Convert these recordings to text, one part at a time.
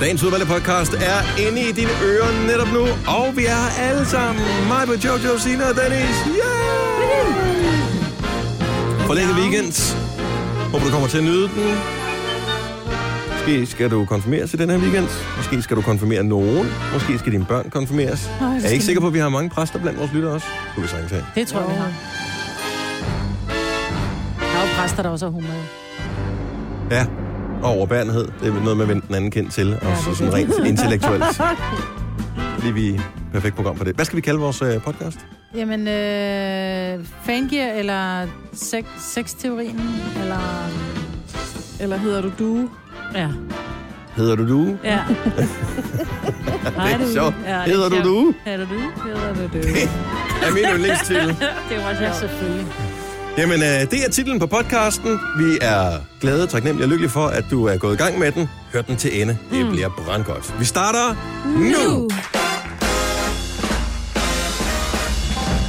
Dagens udvalgte podcast er inde i dine ører netop nu, og vi er alle sammen. Mig på Jojo, Sina og Dennis. Yeah! Forlænget weekend. Håber, du kommer til at nyde den. Måske skal du konfirmeres i den her weekend. Måske skal du konfirmere nogen. Måske skal dine børn konfirmeres. Jeg er ikke sikker på, at vi har mange præster blandt vores lyttere også. Kunne vi sagtens have. Det tror jeg, vi har. Der er jo præster, der også har humor. Ja, og overbærenhed. Det er noget med at vende den anden kendt til, og Ja, så det sådan er rent intellektuelt. Fordi vi er perfekt program for det. Hvad skal vi kalde vores øh, podcast? Jamen, øh, fangear eller sex, sexteorien, eller... Eller hedder du du? Ja. Hedder du du? Ja. Hej, Det er du. sjovt. Ja, det er Hedder du du? Hedder du du? Hedder du du? Det er min yndlingstitel. det var sjovt. Selvfølgelig. Jamen, øh, det er titlen på podcasten. Vi er glade, taknemmelige og lykkelige for, at du er gået i gang med den. Hør den til ende. Det bliver brandgodt. Vi starter nu.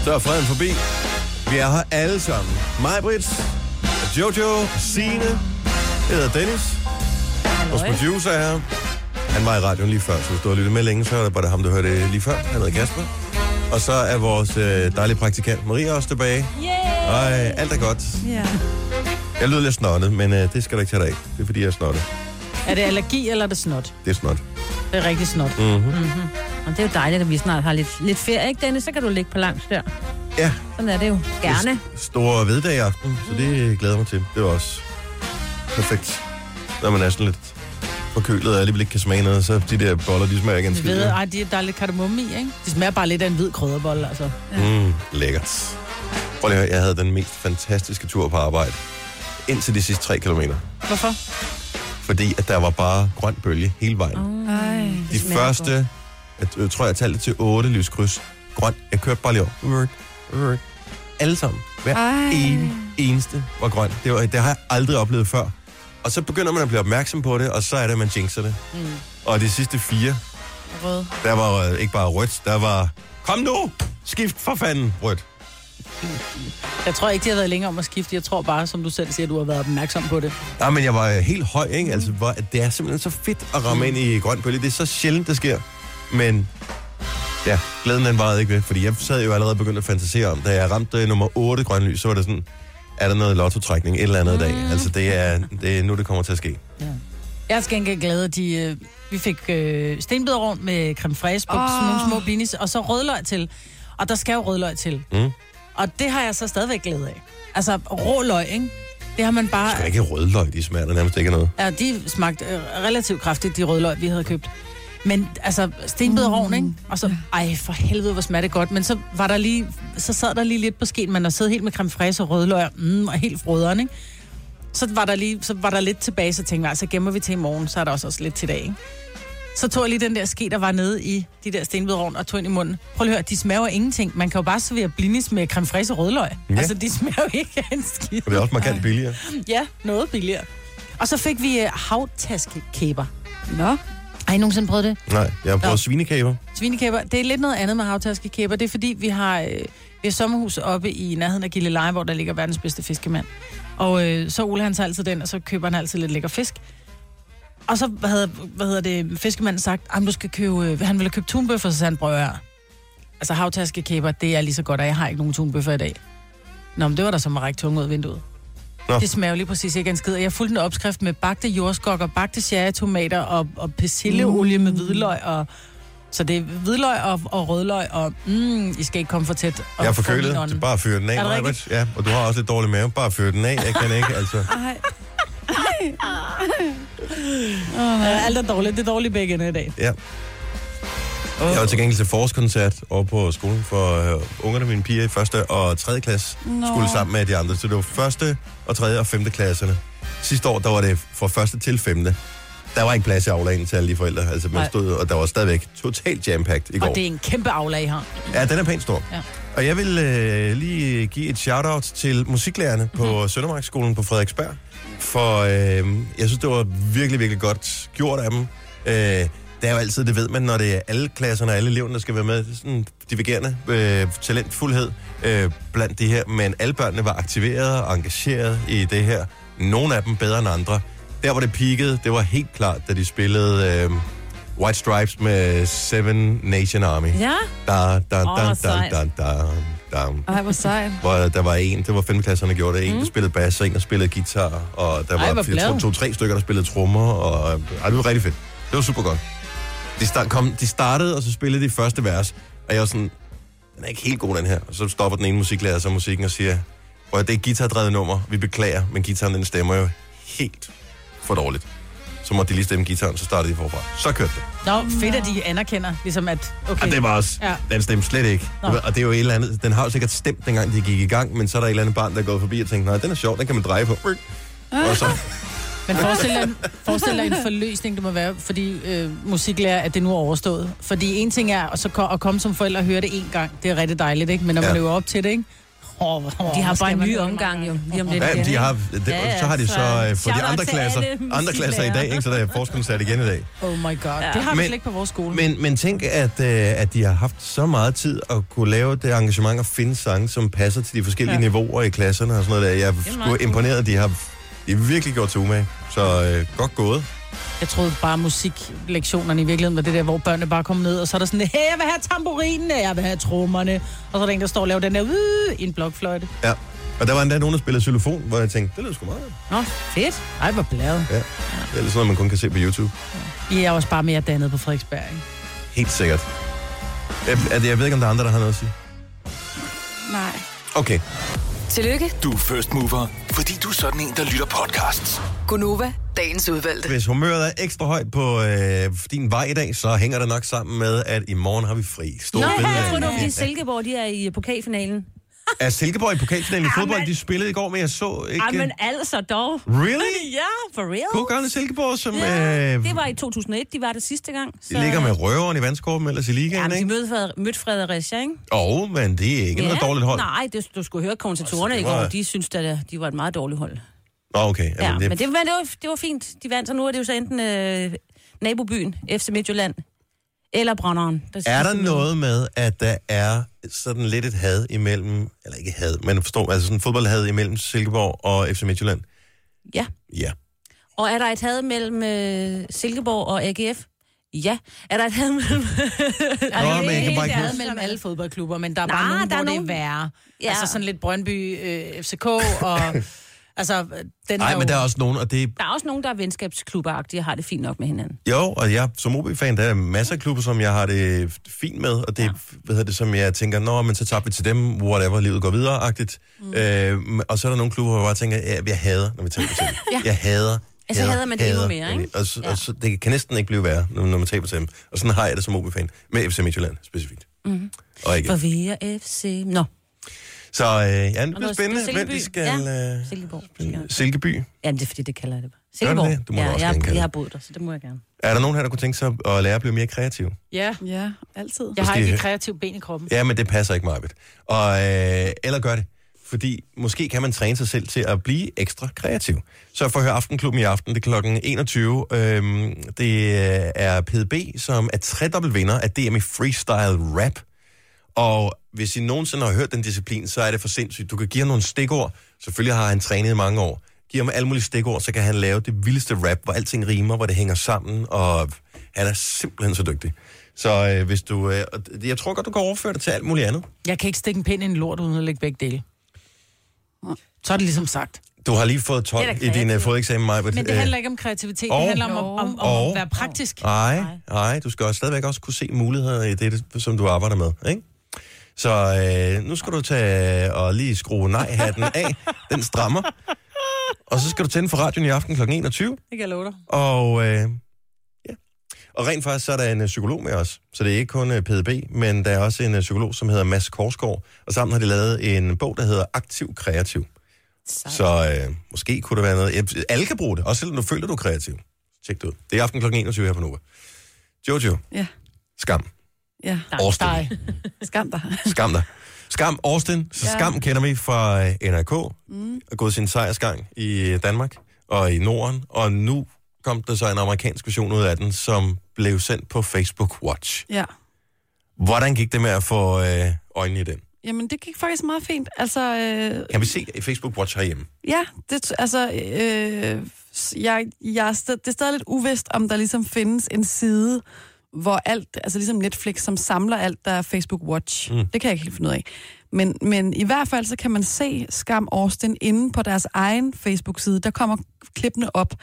Så er freden forbi. Vi er her alle sammen. Mig, Brits, Jojo, Signe, jeg hedder Dennis. Vores producer er her. Han var i radioen lige før, så hvis du har lyttet med længe, så er det bare ham, der hørte det lige før. Han hedder Kasper. Og så er vores øh, dejlige praktikant Maria også tilbage. Yeah! Ej, alt er godt. Ja. Jeg lyder lidt snottet, men øh, det skal du ikke tage dig af. Det er fordi, jeg er snottet. Er det allergi, eller er det snot? Det er snot. Det er rigtig snot. Mm-hmm. Mm-hmm. Og det er jo dejligt, at vi snart har lidt, lidt ferie, ikke Dennis? Så kan du ligge på langs der. Ja, Sådan er det jo. Gerne. store veddag i aften, så det glæder jeg mig til. Det er også perfekt, når man er sådan lidt forkølet og alligevel ikke kan smage noget, så de der boller, de smager ikke en skid. ved, ja. ej, de, der er lidt kardemomme i, ikke? De smager bare lidt af en hvid krydderbolle, altså. Mm, lækkert. Prøv lige at høre, jeg havde den mest fantastiske tur på arbejde. Indtil de sidste tre kilometer. Hvorfor? Fordi at der var bare grøn bølge hele vejen. Ej. De første, jeg, jeg tror, jeg talte til otte lyskryds. Grøn. Jeg kørte bare lige over. Alle sammen. Hver Ej. en eneste var grøn. Det, var, det har jeg aldrig oplevet før. Og så begynder man at blive opmærksom på det, og så er det, at man jinxer det. Mm. Og de sidste fire, Rød. der var ikke bare rødt, der var... Kom nu! Skift for fanden rødt. Jeg tror ikke, de har været længere om at skifte. Jeg tror bare, som du selv siger, du har været opmærksom på det. Nej, men jeg var helt høj, ikke? Altså, hvor, det er simpelthen så fedt at ramme ind i grøn bølge. Det er så sjældent, det sker. Men ja, glæden den varede ikke ved, fordi jeg sad jo allerede begyndt at fantasere om, da jeg ramte øh, nummer 8 grøn lys, så var det sådan, er der noget lottotrækning et eller andet mm. dag? Altså, det er, det er nu, det kommer til at ske. Ja. Jeg er gengæld glad, at de, øh, vi fik øh, stenbiderrovn med creme fraise på oh. Sådan nogle små blinis, og så rødløg til. Og der skal jo rødløg til. Mm. Og det har jeg så stadigvæk glæde af. Altså, rå løg, ikke? Det har man bare... Der skal ikke rødløg, de smager der nærmest ikke af noget. Ja, de smagte øh, relativt kraftigt, de rødløg, vi havde købt. Men altså, stenbiderrovn, ikke? Og så, ej, for helvede, hvor smager det godt. Men så var der lige, så sad der lige lidt på skeen, man har siddet helt med creme fraise og rødløg, mm, og helt frøderen, ikke? Så var der lige, så var der lidt tilbage, så tænkte jeg, så gemmer vi til i morgen, så er der også, også lidt til i dag, ikke? Så tog jeg lige den der ske, der var nede i de der stenbiderrovn og tog ind i munden. Prøv lige at høre, de smager ingenting. Man kan jo bare servere blinis med creme fraise og rødløg. Ja. Altså, de smager jo ikke af en skid. Og det er også markant billigere. Ja, noget billigere. Og så fik vi uh, havtaskekæber. Nå. Har I nogensinde prøvet det? Nej, jeg har prøvet Nå. svinekæber. Svinekæber, det er lidt noget andet med havtaskekæber. Det er fordi, vi har, øh, vi har sommerhus oppe i nærheden af Gilleleje, hvor der ligger verdens bedste fiskemand. Og øh, så Ole han tager altid den, og så køber han altid lidt lækker fisk. Og så hvad hedder, hvad hedder det, fiskemanden sagt, at du skal købe, øh, han ville købt tunbøffer, så sagde han, prøv her. Altså havtaskekæber, det er lige så godt, og jeg har ikke nogen tunbøffer i dag. Nå, men det var der som at række tunge ud af vinduet. Nå. Det smager jo lige præcis ikke en skid. Jeg fulgte en opskrift med bagte jordskokker, bagte cherrytomater og, og persilleolie med hvidløg. Og, så det er hvidløg og, og rødløg, og mm, I skal ikke komme for tæt. Og Jeg er forkølet, bare fyr den af, Er rigtigt? Ja, og du har også lidt dårlig mave. Bare fyr den af. Jeg kan ikke, altså. Ej. Ja, alt er dårligt. Det er dårligt begge ender i dag. Ja. Jeg var til gengæld til forårskoncert over på skolen for øh, ungerne, mine piger i første og tredje klasse, Nå. skulle sammen med de andre. Så det var første og tredje og femte klasserne. Sidste år, der var det fra første til femte. Der var ikke plads i aulaen til alle de forældre. Altså, man Nej. stod, og der var stadigvæk totalt jam-packed i går. Og det er en kæmpe aflag, I har. Ja, den er pænt stor. Ja. Og jeg vil øh, lige give et shout-out til musiklærerne på Mhm. mm-hmm. Søndermarksskolen på Frederiksberg. For øh, jeg synes, det var virkelig, virkelig godt gjort af dem. Øh, det er jo altid, det ved man, når det er alle klasserne og alle eleverne, der skal være med. Sådan divergerende øh, talentfuldhed øh, blandt de her. Men alle børnene var aktiveret og engageret i det her. Nogle af dem bedre end andre. Der, hvor det peakede, det var helt klart, da de spillede øh, White Stripes med Seven Nation Army. Ja, Da, da, da, Åh, da, da, da, da. Ej, hvor sejt. Hvor der var en, det var femteklasserne, der gjorde det. En, der spillede bas, og en, der spillede guitar. Og der Ej, var, jeg tror, glad. to-tre stykker, der spillede trommer. Og, ej, det var rigtig fedt. Det var super godt. De, start, kom, de startede, og så spillede de første vers. Og jeg var sådan, den er ikke helt god, den her. Og så stopper den ene musiklærer så musikken og siger, prøv det er et guitardrevet nummer. Vi beklager, men guitaren den stemmer jo helt for dårligt. Så måtte de lige stemme guitaren, så startede de forfra. Så kørte det. Nå, fedt, at de anerkender, ligesom at... Okay. Og det var også, Ja. ja. den stemte slet ikke. Nå. Og det er jo et eller andet, den har jo sikkert stemt, dengang de gik i gang, men så er der et eller andet barn, der er gået forbi og tænkt, nej, den er sjov, den kan man dreje på. Og så, Men forestil dig, forestil dig en forløsning, det må være, fordi øh, musiklærer, at det nu er overstået. Fordi en ting er at, så at komme som forældre og høre det en gang. Det er rigtig dejligt, ikke? Men når man Ja. øver op til det, ikke? Oh, oh, de har bare en ny omgang jo. Lige om lidt ja, de har, det, Ja, så har de så så øh, fået de andre klasser, andre klasser i dag, ikke? så der er forskningssat igen i dag. Oh my god. Ja. Det har vi slet ikke på vores skole. Men, men tænk, at, øh, at de har haft så meget tid at kunne lave det engagement og finde sange, som passer til de forskellige ja. Niveauer i klasserne og sådan noget der. Jeg er sgu imponeret, de har, de har virkelig gjort til umage. Så øh, godt gået. Jeg troede bare, musiklektionerne i virkeligheden var det der, hvor børnene bare kom ned, og så er der sådan, hey, jeg vil have tamburinen, jeg vil have trommerne. Og så er der en, der står og laver den der, uh, i en blokfløjte. Ja. Og der var endda nogen, der spillede xylofon, hvor jeg tænkte, det lyder sgu meget. Nå, fedt. Ej, hvor bladet. Ja. Det er sådan noget, man kun kan se på YouTube. I er også bare mere dannet på Frederiksberg, ikke? Helt sikkert. Jeg, altså, jeg ved ikke, om der er andre, der har noget at sige. Nej. Okay. Tillykke, Du er first mover, fordi du er sådan en, der lytter podcasts. Gunova, dagens udvalgte. Hvis humøret er ekstra højt på øh, din vej i dag, så hænger det nok sammen med, at i morgen har vi fri. Stor Nå, jeg tror, det var Silkeborg, de er i pokalfinalen. Er Silkeborg i pokalfinalen i Ja, fodbold? men- De spillede i går, men jeg så ikke... Ej, men altså dog. Really? Ja, for real. God gamle Silkeborg, som Ja, øh, det var i 2001, de var det sidste gang. de ligger med røveren i vandskorben ellers i Ja, ligaen, men de ikke? mødte, Freder- mødte Fredericia, ikke? Og, men det er ikke noget dårligt hold. Nej, det, du skulle høre kommentatorerne Altså, i var- går. De synes, at de var et meget dårligt hold. Okay. Ja, Jamen, men, det, men det, var, det var fint. De vandt, så nu er det jo så enten øh, nabobyen, FC Midtjylland, eller Brønderen. Er der noget med, at der er sådan lidt et had imellem, eller ikke had, men forstår, altså sådan en fodboldhad imellem Silkeborg og FC Midtjylland? Ja. Ja. Og er der et had mellem øh, Silkeborg og AGF? Ja. Er der et had mellem... Nå, men jeg kan bare ikke Det er huske- mellem alle fodboldklubber, men der er Nej, bare nogen, der er hvor nogen- det er værre. Ja. Ja. Altså sådan lidt Brøndby, øh, FCK og... altså, den Nej, men jo... der er også nogen, og det er Der er også nogen, der er venskabsklubberagtige og har det fint nok med hinanden. Jo, og jeg som OB-fan, der er masser af klubber, som jeg har det fint med, og det, ja. hvad hedder det, som jeg tænker, nå, men så tager vi til dem, whatever, livet går videre-agtigt. Mm. Øh, og så er der nogle klubber, hvor jeg bare tænker, ja, jeg hader, når vi taber til dem. Ja. Jeg hader, Altså, hader, hader man det endnu mere, ikke? Og, så, Ja. og det kan næsten ikke blive værre, når, når man taber til dem. Og sådan har jeg det som OB-fan, med FC Midtjylland specifikt. Mm. Og ikke. For vi er FC... Nå, Så øh, ja, det bliver spændende, hvem de Silkeby. skal... Øh, Silkeborg. Silkeby. Jamen, det er fordi, det kalder jeg det bare. Silkeborg. det? Du må ja, også jeg, jeg har boet der, så det må jeg gerne. Er der nogen her, der kunne tænke sig at lære at blive mere kreativ? Ja, Ja, altid. jeg har ikke et kreativt ben i kroppen. Ja, men det passer ikke meget. Og, øh, eller gør det. Fordi måske kan man træne sig selv til at blive ekstra kreativ. Så for at høre Aftenklubben i aften, det er kl. 21. Øhm, det er PDB, som er tredobbelt vinder af DM i freestyle rap. Og hvis I nogensinde har hørt den disciplin, så er det for sindssygt. Du kan give ham nogle stikord. Selvfølgelig har han trænet i mange år. Giv ham alle mulige stikord, så kan han lave det vildeste rap, hvor alting rimer, hvor det hænger sammen, og han er simpelthen så dygtig. Så øh, hvis du... Øh, jeg tror godt, du kan overføre det til alt muligt andet. Jeg kan ikke stikke en pind i en lort, uden at lægge begge dele. Så er det ligesom sagt. Du har lige fået 12 Det er da i din uh, kreativt. fodeksamen, Maja. Men det handler ikke om kreativitet, og- det handler om, om, om, om og- at være praktisk. Nej, nej, du skal også stadigvæk også kunne se muligheder i det, som du arbejder med, ikke? Så øh, nu skal du tage og lige skrue nej-hatten af. Den strammer. Og så skal du tænde for radioen i aften kl. 21. Det kan jeg love dig. Og, øh, ja. og rent faktisk så er der en øh, psykolog med os. Så det er ikke kun øh, PDB, men der er også en øh, psykolog, som hedder Mads Korsgaard. Og sammen har de lavet en bog, der hedder Aktiv Kreativ. Så øh, måske kunne det være noget... Alle kan bruge det, også selvom du føler, du er kreativ. Tjek det ud. Det er aften kl. 21 her på Nova. Jojo, Ja, skam. Ja. Austin. Dig. Skam dig. Skam dig. Skam Austin. Så Ja. skam kender vi fra øh, NRK. Mm. Og gået sin sejrsgang i øh, Danmark og i Norden. Og nu kom der så en amerikansk version ud af den, som blev sendt på Facebook Watch. Ja. Hvordan gik det med at få øh, øjnene i den? Jamen, det gik faktisk meget fint. Altså, øh, Kan vi se Facebook Watch herhjemme? ja, det, altså, øh, jeg, jeg er det er stadig lidt uvist, om der ligesom findes en side, hvor alt, altså ligesom Netflix, som samler alt, der er Facebook Watch. Mm. Det kan jeg ikke helt finde ud af. Men, men i hvert fald, så kan man se Skam Austin inde på deres egen Facebook-side. Der kommer klippene op,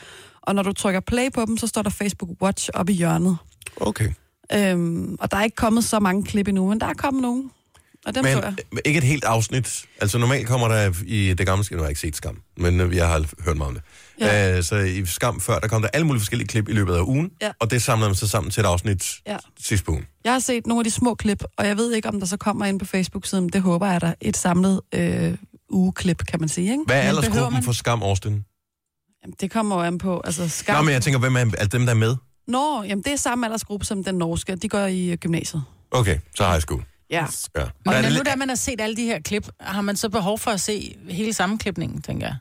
og når du trykker play på dem, så står der Facebook Watch oppe i hjørnet. Okay. Øhm, og der er ikke kommet så mange klip endnu, men der er kommet nogen. Og dem Men så jeg. ikke et helt afsnit. Altså normalt kommer der i det gamle nu har jeg ikke set Skam, men øh, jeg har hørt meget om det. Ja. Øh, så i Skam før, der kom der alle mulige forskellige klip i løbet af ugen, Ja. og det samlede man så sammen til et afsnit Ja. sidste på ugen. Jeg har set nogle af de små klip, og jeg ved ikke, om der så kommer ind på Facebook-siden, men det håber jeg, der et samlet øh, ugeklip, kan man sige. Ikke? Hvad er aldersgruppen man- for Skam Austin? Jamen, det kommer jo an på. Altså, skam... Nå, men jeg tænker, hvem er altså dem, der er med? Nå, jamen det er samme aldersgruppe som den norske. De går i øh, gymnasiet. Okay, så high school. Ja. Ja. Og er når nu da man har set alle de her klip, har man så behov for at se hele sammenklipningen, tænker jeg.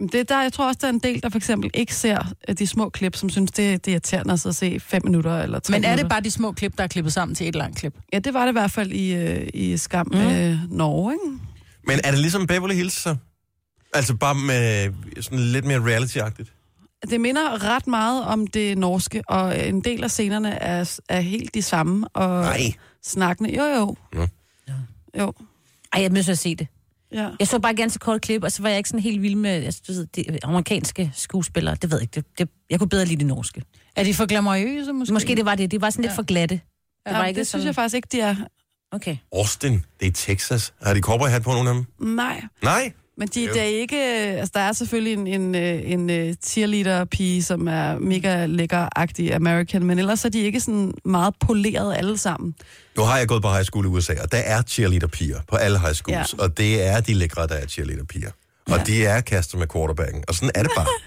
Men Det, der, jeg tror også, der er en del, der for eksempel ikke ser øh, de små klip, som synes, det, det er irriterende at se fem minutter eller tre Men er det bare de små klip, der er klippet sammen til et langt klip? Ja, det var det i hvert fald i, øh, i Skam mm. øh, Norge, ikke? Men er det ligesom Beverly Hills så? Altså bare med sådan lidt mere reality-agtigt? Det minder ret meget om det norske, og en del af scenerne er, er helt de samme. Og Nej. Snakkende. Jo, jo. Nå. Jo. Ej, jeg er nødt til at se det. Ja. Jeg så bare ganske kort klip, og så var jeg ikke sådan helt vild med altså, du ved, de amerikanske skuespillere. Det ved jeg ikke. Det, det, jeg kunne bedre lide det norske. Er de for glamourøse, måske? Måske det var det. Det var sådan lidt Ja. for glatte. Det Ja, var ikke det sådan... synes jeg faktisk ikke, de er. Okay. Austin, det er Texas. Har de cowboyhat på nogle af dem? Nej. Nej. Men de, der er ikke... Altså, der er selvfølgelig en, en, øh, en, en cheerleader-pige, som er mega lækker-agtig American, men ellers er de ikke sådan meget poleret alle sammen. Nu har jeg gået på high school i USA, og der er cheerleader-piger på alle high schools, Ja. og det er de lækre, der er cheerleader-piger. Og Ja. de er kastet med quarterbacken, og sådan er det bare.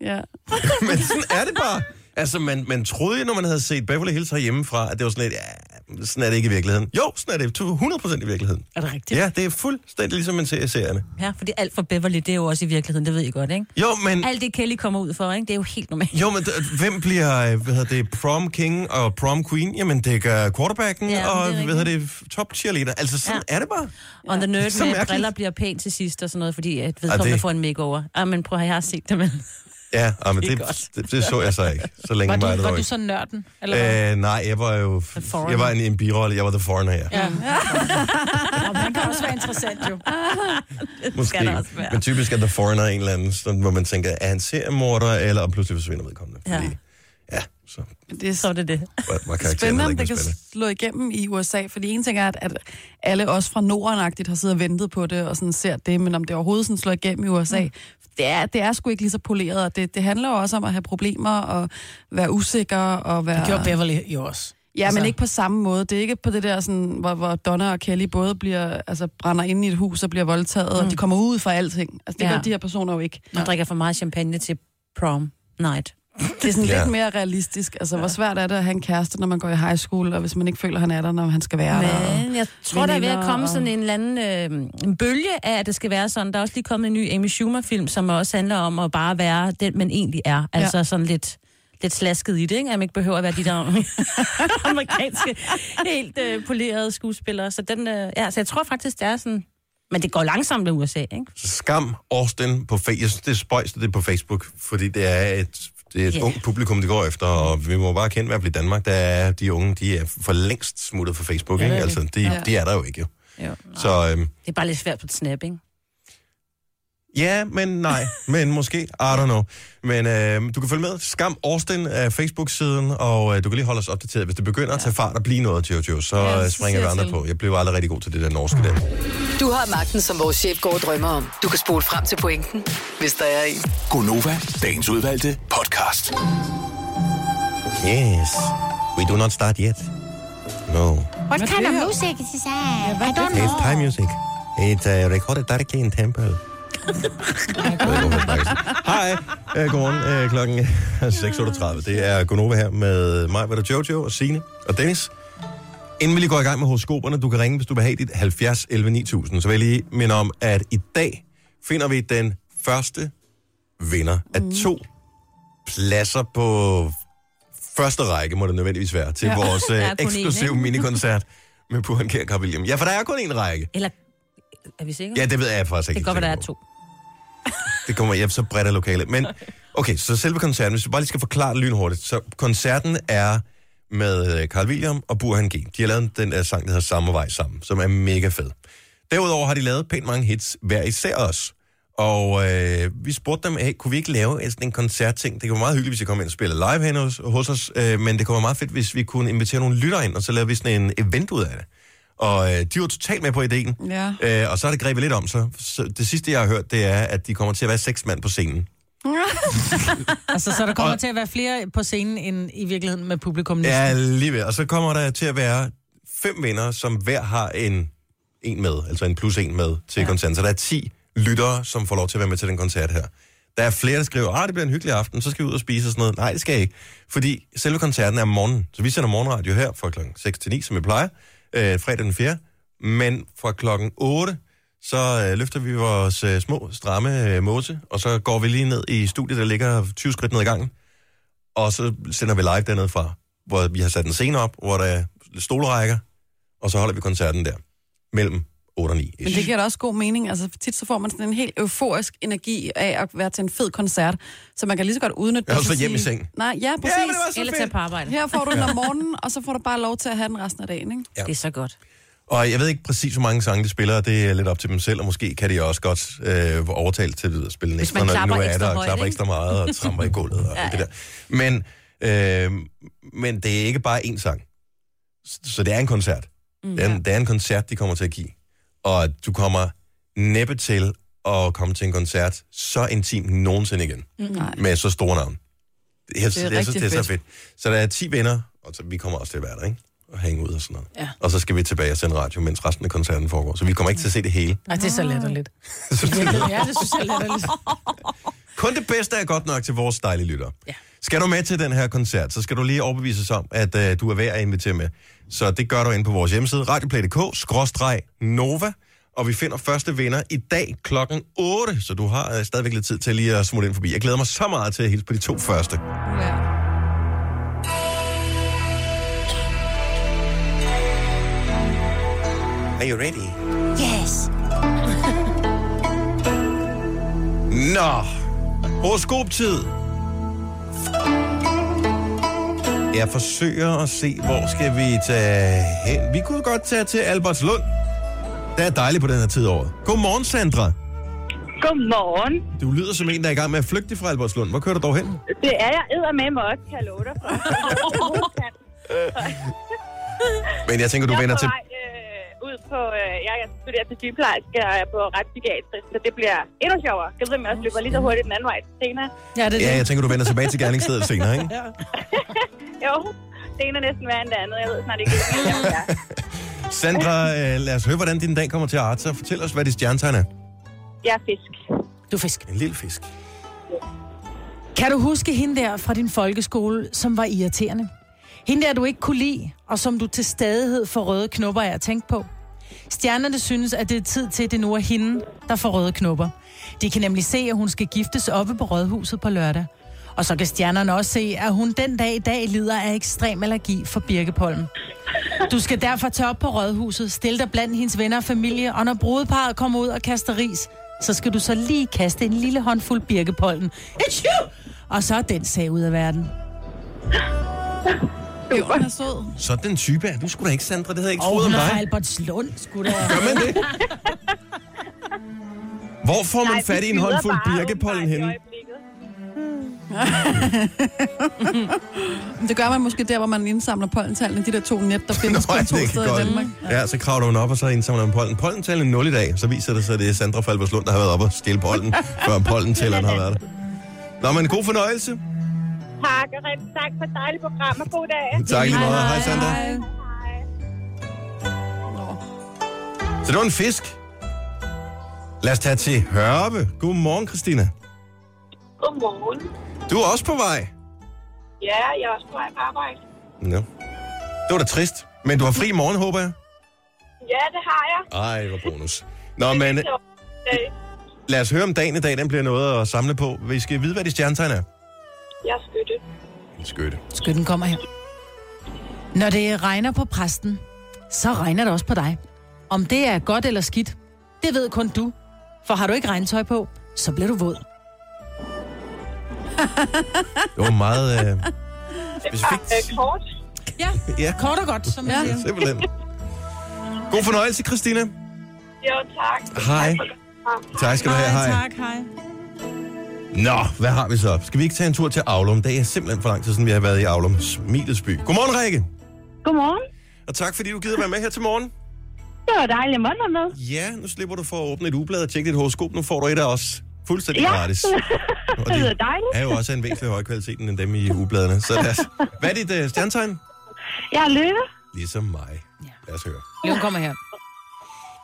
Ja. Men sådan er det bare. Altså, man, man troede når man havde set Beverly Hills herhjemmefra, at det var sådan lidt, ja, sådan er det ikke i virkeligheden. Jo, sådan er det 100% i virkeligheden. Er det rigtigt? Ja, det er fuldstændig ligesom man ser i serierne. Ja, fordi alt for Beverly, det er jo også i virkeligheden, det ved I godt, ikke? Jo, men, Alt det Kelly kommer ud for, ikke? Det er jo helt normalt. jo, men d- hvem bliver, hvad hedder det, prom king og prom queen? Jamen, det gør quarterbacken Ja, og, det er hvad hedder det, top cheerleader. Altså, sådan Ja. er det bare. Og The Nerd med briller bliver pænt til sidst og sådan noget, fordi at vedkommende det- får en makeover. Ah, men prøv at jeg har set det, men... Ja, ah, men Det det, det, det, så jeg så ikke. Så længe Var var, du, det var dog du ikke. så nørden? Eller hvad? Øh, nej, jeg var jo jeg var en, en birolle. Jeg var the foreigner, ja. Ja. Nå, men han kan også være interessant, jo. Måske. skal også være. Men typisk er the foreigner en eller anden, sådan, hvor man tænker, er han seriemorder, eller og pludselig forsvinder vedkommende. Ja. Fordi, ja, så Det er Så det det. var, var spændende, om ikke det kan spændende. slå igennem i USA, fordi en ting er, at, at alle os fra Norden-agtigt har siddet og ventet på det, og sådan ser det, men om det overhovedet sådan slår igennem i USA, mm. Det, er, det er sgu ikke lige så poleret, og det, det handler jo også om at have problemer, og være usikker, og være... Det gjorde Beverly jo også. Ja, Altså- men ikke på samme måde. Det er ikke på det der, sådan, hvor, hvor Donna og Kelly både bliver, altså, brænder ind i et hus og bliver voldtaget, mm. og de kommer ud fra alting. Altså, det Ja. gør de her personer jo ikke. Man drikker for meget champagne til prom night. Det er sådan Ja. lidt mere realistisk. Altså, hvor svært er det at have en kæreste, når man går i high school, og hvis man ikke føler, han er der, når han skal være der. og- Men jeg tror, der er ved at komme og- sådan en eller anden øh, en bølge af, at det skal være sådan. Der er også lige kommet en ny Amy Schumer-film, som også handler om at bare være den, man egentlig er. Altså sådan lidt, lidt slasket i det, ikke? At man ikke behøver at være de der amerikanske, helt øh, polerede skuespillere. Så, den, øh, ja, så jeg tror faktisk, det er sådan... Men det går langsomt med USA, ikke? Skam Austin på Facebook. Jeg synes, det er spøjst, det er på Facebook, fordi det er et, det er et yeah. ungt publikum, det går efter, og vi må bare kende, hvad bliver Danmark. Der er de unge, de er for længst smuttet fra Facebook, Ja, ikke? det er Altså, de, Ja. de er der jo ikke, jo. Jo. Så øhm, Det er bare lidt svært på et snap, ikke? Ja, men nej. men måske. I don't know. Men øh, du kan følge med. Skam Austin af Facebook-siden, og øh, du kan lige holde os opdateret. Hvis det begynder at tage fart og blive noget, Jojo, så Ja, ja, så springer vi andre til. på. Jeg blev aldrig rigtig god til det der norske der. Du har magten, som vores chef går og drømmer om. Du kan spole frem til pointen, hvis der er en. Gonova, dagens udvalgte podcast. Yes. We do not start yet. No. What kind of music is that? I don't know. It's Thai music. It's uh, recorded directly in temple. Hej, uh, godmorgen. Uh, klokken er 6.38. Det er Gunova her med mig, der Jojo og Signe og Dennis. Inden vi lige går i gang med horoskoperne, du kan ringe, hvis du vil have dit 70 11 9000. Så vil jeg lige minde om, at i dag finder vi den første vinder af to pladser på første række, må det nødvendigvis være, til Ja. vores én, eksklusive minikoncert med Puhan Kjær William. Ja, for der er kun én række. Eller... Er vi sikre? Ja, det ved jeg faktisk ikke. det kan godt være, der er to. Det kommer jeg så bredt af lokalet. Men Okay, så selve koncerten, hvis vi bare lige skal forklare det lynhurtigt. Så koncerten er med øh, Carl William og Burhan G. De har lavet den der sang, der hedder Samme Vej Sammen, som er mega fed. Derudover har de lavet pænt mange hits hver især os. Og øh, vi spurgte dem, hey, kunne vi ikke lave sådan en koncertting? Det kunne være meget hyggeligt, hvis I kom ind og spillede live hen hos, hos os, øh, men det kunne være meget fedt, hvis vi kunne invitere nogle lyttere ind, og så lavede vi sådan en event ud af det. Og øh, de var totalt med på ideen, Ja. øh, og så har det grebet lidt om sig. Så det sidste, jeg har hørt, det er, at de kommer til at være seks mand på scenen. Altså, så der kommer Og- til at være flere på scenen, end i virkeligheden med publikum næsten. Ja, lige ved. Og så kommer der til at være fem vinder, som hver har en, en med, altså en plus en med til ja. koncerten. Så der er 10 lyttere, som får lov til at være med til den koncert her. Der er flere, der skriver, at det bliver en hyggelig aften, så skal vi ud og spise og sådan noget. Nej, det skal jeg ikke. Fordi selve koncerten er om morgenen. Så vi sender morgenradio her fra klokken 6 til 9, som vi plejer, øh, fredag den 4. Men fra klokken 8, så øh, løfter vi vores øh, små, stramme øh, måse, og så går vi lige ned i studiet, der ligger 20 skridt ned ad gangen. Og så sender vi live dernede fra, hvor vi har sat en scene op, hvor der er stolerækker, og så holder vi koncerten der mellem 8 og 9. Men det giver da også god mening. Altså tit så får man sådan en helt euforisk energi af at være til en fed koncert, så man kan lige så godt udnytte Ja, det. og så til hjem i seng. Nej, ja, præcis. Ja, men det var så Eller tage på arbejde. Her får du den om morgenen, og så får du bare lov til at have den resten af dagen, ikke? Ja. Det er så godt. Og jeg ved ikke præcis, hvor mange sange de spiller, det er lidt op til dem selv, og måske kan de også godt øh, overtale til at spille næsten, man når de nu er ekstra der, og klapper ikke? ekstra meget, og tramper i gulvet og ja, alt det der. Men, øh, men det er ikke bare én sang. Så- det er en koncert. Mm, det, er en, det er en koncert, de kommer til at give. Og du kommer næppe til at komme til en koncert så intimt nogensinde igen. Nej. Med så store navn. Jeg, jeg synes, rigtig det er så fedt. fedt. Så der er 10 venner, og så, vi kommer også til at være der, ikke? Og hænge ud og sådan noget. Ja. Og så skal vi tilbage og sende radio, mens resten af koncerten foregår. Så vi kommer ikke til at se det hele. Nej, det er så latterligt. Så det- Ja, det synes jeg er latterligt. Kun det bedste er godt nok til vores dejlige lytter. Ja. Skal du med til den her koncert, så skal du lige overbevises om, at uh, du er værd at invitere med. Så det gør du ind på vores hjemmeside, radioplay.dk-nova. Og vi finder første vinder i dag klokken 8, så du har uh, stadigvæk lidt tid til lige at smutte ind forbi. Jeg glæder mig så meget til at hilse på de to første. Ja. Are you ready? Yes. Nå, horoskoptid. Jeg forsøger at se, hvor skal vi tage hen. Vi kunne godt tage til Albertslund. Det er dejligt på den her tid af året. Godmorgen, Sandra. Godmorgen. Du lyder som en, der er i gang med at flygte fra Albertslund. Hvor kører du dog hen? Det er jeg æder med mig også, kan jeg love dig. Men jeg tænker, du jeg er vender til... ud på... Øh, jeg er studerer til sygeplejerske, og jeg er på retspsykiatrisk, så det bliver endnu sjovere. Jeg ved, om jeg også løber lige så hurtigt den anden vej senere. Ja, det er Ja, det. jeg tænker, du vender tilbage til gerningsstedet senere, ikke? Jo, det ene er næsten værre end det andet. Jeg ved snart ikke, hvad det er. Sandra, øh, lad os høre, hvordan din dag kommer til at arte sig. Fortæl os, hvad dit stjernetegn er. Jeg er fisk. Du er fisk. En lille fisk. Kan du huske hende der fra din folkeskole, som var irriterende? Hende der, du ikke kunne lide, og som du til stadighed får røde knopper af at tænke på? Stjernerne synes, at det er tid til, at det nu er hende, der får røde knopper. De kan nemlig se, at hun skal giftes oppe på Rådhuset på lørdag. Og så kan stjernerne også se, at hun den dag i dag lider af ekstrem allergi for birkepollen. Du skal derfor tage op på Rådhuset, stille dig blandt hendes venner og familie, og når brudeparret kommer ud og kaster ris, så skal du så lige kaste en lille håndfuld birkepollen. Achoo! Og så er den sag ud af verden. Jo, han er sød. Så den type er du sgu da ikke, Sandra. Det havde jeg ikke troet om hun er dig. fra Albertslund, skulle da. Gør man det? Hvor får man Nej, fat i en håndfuld birkepollen henne? Det gør man måske der, hvor man indsamler pollentallene, de der to net, der findes Nå, kun ja, to steder i. Danmark. Ja, så kravler hun op, og så indsamler hun pollen. Pollentallet er 0 i dag. Så viser det sig, at det er Sandra fra Albertslund, der har været oppe og stjæle pollen, før pollentælleren har været der. Nå, men god fornøjelse. Tak, og rigtig tak for et dejligt program, og god dag. Tak lige måde. Hej, Sandra. Hej. Hej. Så det var en fisk. Lad os tage til Hørbe. Godmorgen, Christina. Godmorgen. Du er også på vej. Ja, jeg er også på vej på arbejde. Ja. Det var da trist. Men du har fri i morgen, håber jeg? Ja, det har jeg. Ej, hvor bonus. Nå, men øh, lad os høre om dagen i dag. Den bliver noget at samle på. Vi skal vide, hvad dit stjernetegn er. Jeg er skytte. En skytte. Skytten kommer her. Når det regner på præsten, så regner det også på dig. Om det er godt eller skidt, det ved kun du. For har du ikke regntøj på, så bliver du våd. Det var meget øh, specifikt. Øh, kort. Ja, Ja, kort og godt, som man Ja. siger. simpelthen. God fornøjelse, Christina. Jo, tak. Hej. Tak skal du have. Hej. tak, hej. Nå, hvad har vi så? Skal vi ikke tage en tur til Aulum? Det er simpelthen for lang tid siden, vi har været i Aulum. Smilets by. Godmorgen, Rikke. Godmorgen. Og tak, fordi du gider være med her til morgen. Det var dejligt, at med. Ja, nu slipper du for at åbne et ublad og tjekke dit horoskop. Nu får du et af os. Fuldstændig Ja. gratis. Og Det lyder de dejligt. er jo også en væsentlig højere kvalitet end dem i ubladene. Så lad os... Hvad er dit uh, stjernetegn? Jeg er løve. Ligesom mig. Lad os høre. Løven kommer her.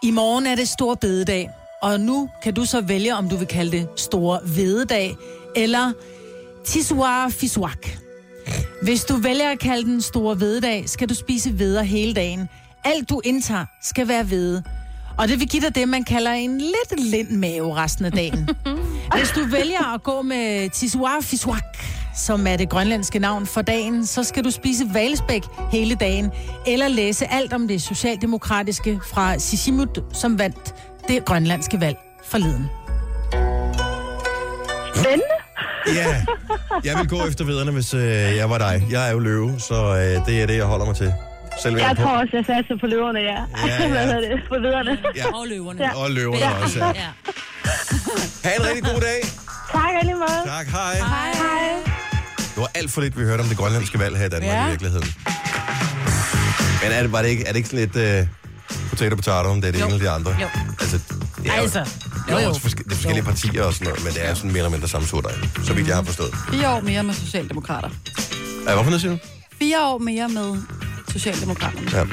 I morgen er det stor bededag, og nu kan du så vælge, om du vil kalde det store vededag, eller tissoir fisuak. Hvis du vælger at kalde den store vededag, skal du spise veder hele dagen. Alt du indtager skal være hvede. Og det vil give dig det, man kalder en lidt lind mave resten af dagen. Hvis du vælger at gå med tissoir fisuak, som er det grønlandske navn for dagen, så skal du spise valsbæk hele dagen, eller læse alt om det socialdemokratiske fra Sissimut, som vandt det grønlandske valg forleden. Spændende. Ja, jeg vil gå efter vederne, hvis øh, jeg var dig. Jeg er jo løve, så øh, det er det, jeg holder mig til. Selv Jeg tror også, jeg satser på løverne, ja. Ja, ja. Hvad hedder det? På lederne. Ja, Og løverne. Ja. og løverne Ja. også, ja. Ja. Ha' en rigtig god dag. Tak alligevel. måde. Tak, hej. Hej. Det var alt for lidt, vi hørte om det grønlandske valg her i Danmark Ja. i virkeligheden. Men er det, var det ikke, er det ikke sådan lidt uh, potato potato, om det er det Jo. ene eller det andre? Jo. Altså, det er jo, Altså, jo, jo jo. forske- det er forskellige partier og sådan noget, men det er sådan mere eller mindre samme sort så vidt jeg har forstået. Fire år mere med Socialdemokrater. Ja, hvorfor noget siger du? Fire år mere med Socialdemokraterne. Ja.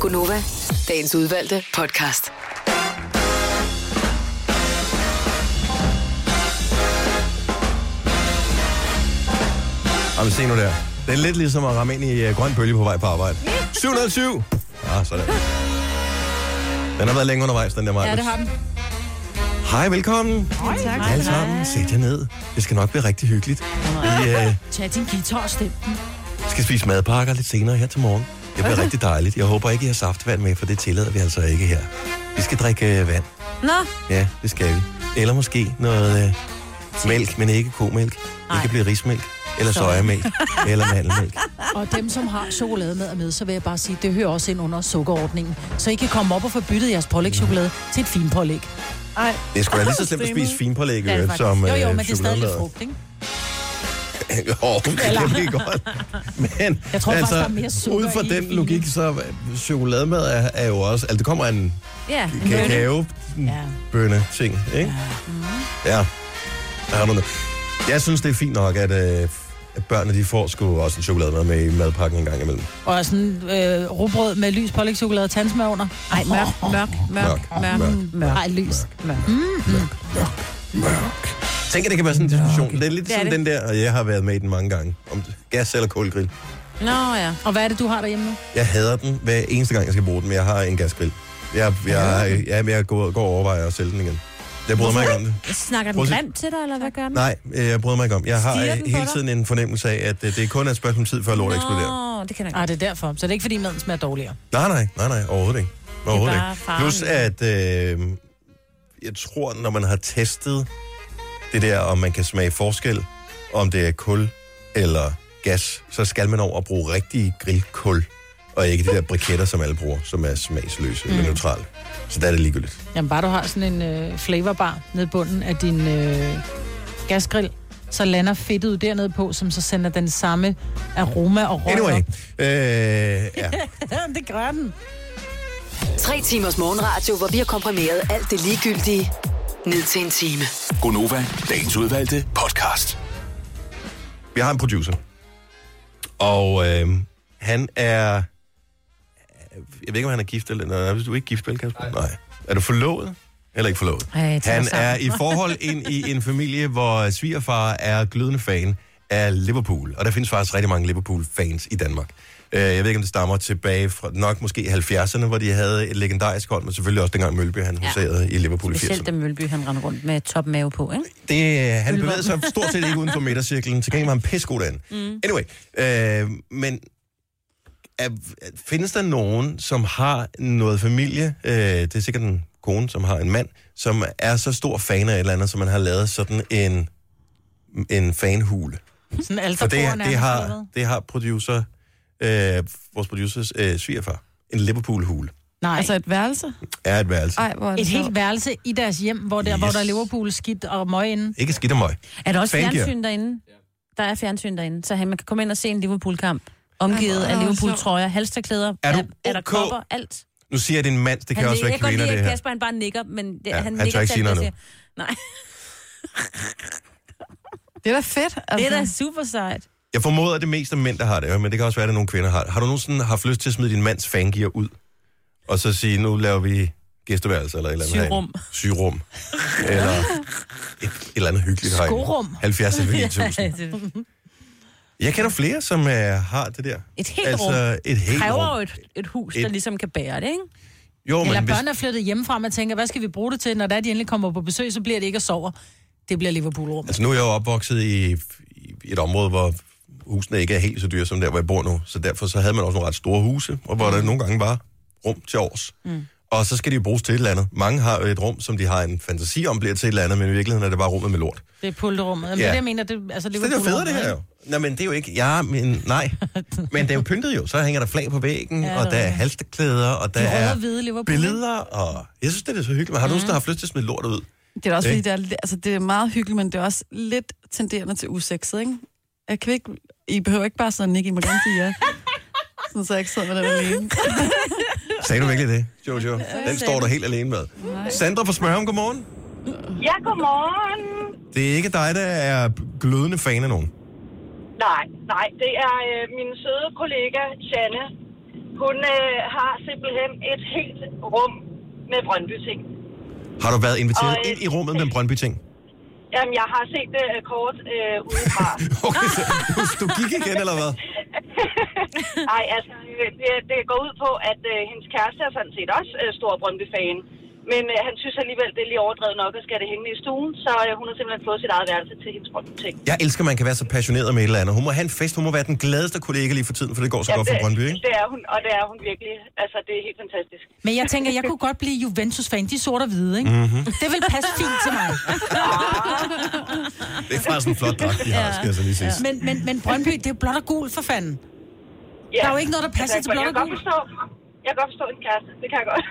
Gunova, dagens udvalgte podcast. Jamen, se nu der. Det er lidt ligesom at ramme ind i uh, grøn bølge på vej på arbejde. 707! Ja, sådan. Den har været længe undervejs, den der meget. Ja, det har den. Hej, velkommen. Hej, tak. Alle sammen, sæt jer ned. Det skal nok blive rigtig hyggeligt. Vi uh, Tag din guitar og stem den. skal spise madpakker lidt senere her til morgen. Det bliver rigtig dejligt. Jeg håber ikke, I har saftvand med, for det tillader vi altså ikke her. Vi skal drikke uh, vand. Nå, Ja, det skal vi. Eller måske noget uh, mælk, men ikke komælk. Det kan blive rismælk, eller sojamælk, eller mandelmælk. Og dem, som har chokolademad med, så vil jeg bare sige, det hører også ind under sukkerordningen. Så I kan komme op og få byttet jeres pålægchokolade til et fint pålæg. Ej, Det er sgu da lige så slemt at spise finpålæg, er det øh, faktisk. som Jo, jo, øh, men det er stadig lidt frugt, ikke? jo, det kan blive godt. Men Jeg tror faktisk, der er mere sukker ud fra den det logik, så chokolademad er, er jo også... Altså, det kommer en ja. kakao Ja. bønne ting, ikke? Ja. Der har du noget. Jeg synes, det er fint nok, at, øh, at børnene de får sgu også en chokolademad med i madpakken en gang imellem. Og sådan øh, rugbrød med lys pålægchokolade og tandsmør under. ej, mørk, mørk, mørk, mørk. mørk. Mørk. Ej, lys. Mørk. Tænk, at det kan være sådan en diskussion. Det er lidt Det er sådan det. den der, og jeg har været med i den mange gange, om gas eller kulgrill. Nå ja. Og hvad er det, du har derhjemme nu? Jeg hader den hver eneste gang, jeg skal bruge den, men jeg har en gasgrill. Jeg, jeg, jeg, jeg går, går og overvejer at sælge den igen. Jeg bryder mig ikke om det. Snakker den Prøv grimt til dig, eller hvad gør den? Nej, øh, jeg bryder mig ikke om. Jeg har Stiger øh, den på hele tiden en fornemmelse af, at øh, det er kun et spørgsmål om tid, før lortet eksploderer. Nå, det kan jeg Ah, godt. det er derfor. Så det er ikke, fordi maden smager dårligere. Nej, nej, nej, nej, overhovedet ikke. Overhovedet bare ikke. Plus at, øh, jeg tror, når man har testet det der, om man kan smage forskel, om det er kul eller gas, så skal man over og bruge rigtig grillkul, og ikke de der briketter, som alle bruger, som er smagsløse mm. eller neutrale. Så der er det ligegyldigt. Jamen bare du har sådan en øh, flavorbar nede i bunden af din øh, gasgrill, så lander fedtet ud dernede på, som så sender den samme aroma og røg Anyway, op. øh, ja. det gør den. Tre timers morgenradio, hvor vi har komprimeret alt det ligegyldige ned til en time. Gonova, dagens udvalgte podcast. Vi har en producer. Og øh, han er... Jeg ved ikke, om han er gift eller... Nej, du er ikke gift, vel, Kasper? Nej. Er du forlovet? Eller ikke forlovet? Ej, han er i forhold ind i en familie, hvor svigerfar er glødende fan af Liverpool. Og der findes faktisk rigtig mange Liverpool-fans i Danmark. Øh, Jeg ved ikke, om det stammer tilbage fra nok måske 70'erne, hvor de havde et legendarisk hold, men selvfølgelig også dengang Mølby, han Ja. huserede i Liverpool i 80'erne. Specielt da Mølby, han rendte rundt med topmave på, ikke? Det, øh, han bevægede sig stort set ikke uden for midtercirklen. Til gengæld var han pissegod derinde. Mm. Anyway, øh, men er, findes der nogen, som har noget familie? Øh, det er sikkert en kone, som har en mand, som er så stor fan af et eller andet, som man har lavet sådan en, en fanhule. Sådan en For det, det, har, det har producer, øh, vores producers øh, svigerfar. En Liverpool-hule. Nej, Altså et værelse? Er et værelse. Ej, hvor er det et helt værelse i deres hjem, hvor der, yes. hvor der er Liverpool skidt og møg inde. Ikke skidt og møg. Er der også Fangear. fjernsyn derinde? Der er fjernsyn derinde, så han- man kan komme ind og se en Liverpool-kamp. Omgivet Ej, af Liverpool-trøjer, halsterklæder, Er du er der kopper, alt. Nu siger jeg, det er en mand, det kan han, også være jeg kan kvinder, det at her. Kasper han bare nikker, men det, Ja, han, han nikker ikke til sige noget jeg. Nej, Det er da fedt. Altså. det er da super sejt. Jeg formoder, at det mest er mænd, der har det, men det kan også være, at nogle kvinder har det. Har du nogensinde haft lyst til at smide din mands fangear ud? Og så sige, nu laver vi gæsteværelse eller et eller andet Syrum. herinde. Syrum. eller et, et eller andet hyggeligt herinde. Skorum. 70 eller 9000. Jeg kender flere, som uh, har det der. Et helt rum. altså, et helt kræver rum. et, et hus, Et- der ligesom kan bære det, ikke? Jo, Eller men hvis, børn er flyttet hjemmefra, og tænker, hvad skal vi bruge det til? Når der de endelig kommer på besøg, så bliver det ikke at sove. Det bliver Liverpool-rum. altså, nu er jeg jo opvokset i, i et område, hvor husene ikke er helt så dyre som der, hvor jeg bor nu. Så derfor så havde man også nogle ret store huse, og hvor der nogle gange var rum til års. Mm. Og så skal de jo bruges til et eller andet. Mange har jo et rum, som de har en fantasi om bliver til et eller andet, men i virkeligheden er det bare rummet med lort. Det er pulterummet. Jamen, Ja. det er det, jeg mener. Det, altså, Så det er jo federe, det her jo. Nej, men det er jo ikke... Ja, men nej. Men det er jo pyntet jo. Så hænger der flag på væggen, Ja, ja, det og er der er rigtigt. halsterklæder, og der De er hvide ikke? billeder, og jeg synes, det er så hyggeligt. Men har du nogensinde haft lyst til at smide lort ud? Det er også fordi, Ikke? det er, altså, det er meget hyggeligt, men det er også lidt tenderende til usekset, ikke? Jeg kan ikke, I behøver ikke bare sådan nikke, I må gerne sige ja. Sådan, så jeg ikke sidder med den alene. Sagde du virkelig det, Jojo? Den står der helt alene med. Sandra fra Smørum, godmorgen. Ja, godmorgen. Det er ikke dig, der er glødende fan af nogen. Nej, nej, det er øh, min søde kollega, Janne. Hun øh, har simpelthen et helt rum med Brøndby-ting. Har du været inviteret Og, øh, ind i rummet med en Brøndby-ting? Jamen, jeg har set det øh, kort øh, udefra. Okay, så du- du gik igen, eller hvad? Nej, altså, det, det går ud på, at øh, hendes kæreste er sådan set også øh, stor Brøndby-fan. Men øh, han synes alligevel, det er lige overdrevet nok, at skal det hænge i stuen. Så øh, hun har simpelthen fået sit eget værelse til hendes Brøndby-ting. Jeg elsker, at man kan være så passioneret med et eller andet. Hun må have en fest. Hun må være den gladeste kollega lige for tiden, for det går så godt for Brøndby, ikke? det er hun, og det er hun virkelig. Altså, det er helt fantastisk. Men jeg tænker, jeg kunne godt blive Juventus-fan. De er sort og hvide, ikke? Mhm. Mm-hmm. Det vil passe fint til mig. Det er faktisk en flot dragt, de har, skal jeg så lige sige. Men, men, men Brøndby, det er jo blåt og gul for fanden. Ja. Der er jo ikke noget, der passer Altså, til blåt jeg og kan godt gul. forstå, jeg kan godt forstå en kæreste. Det kan jeg godt.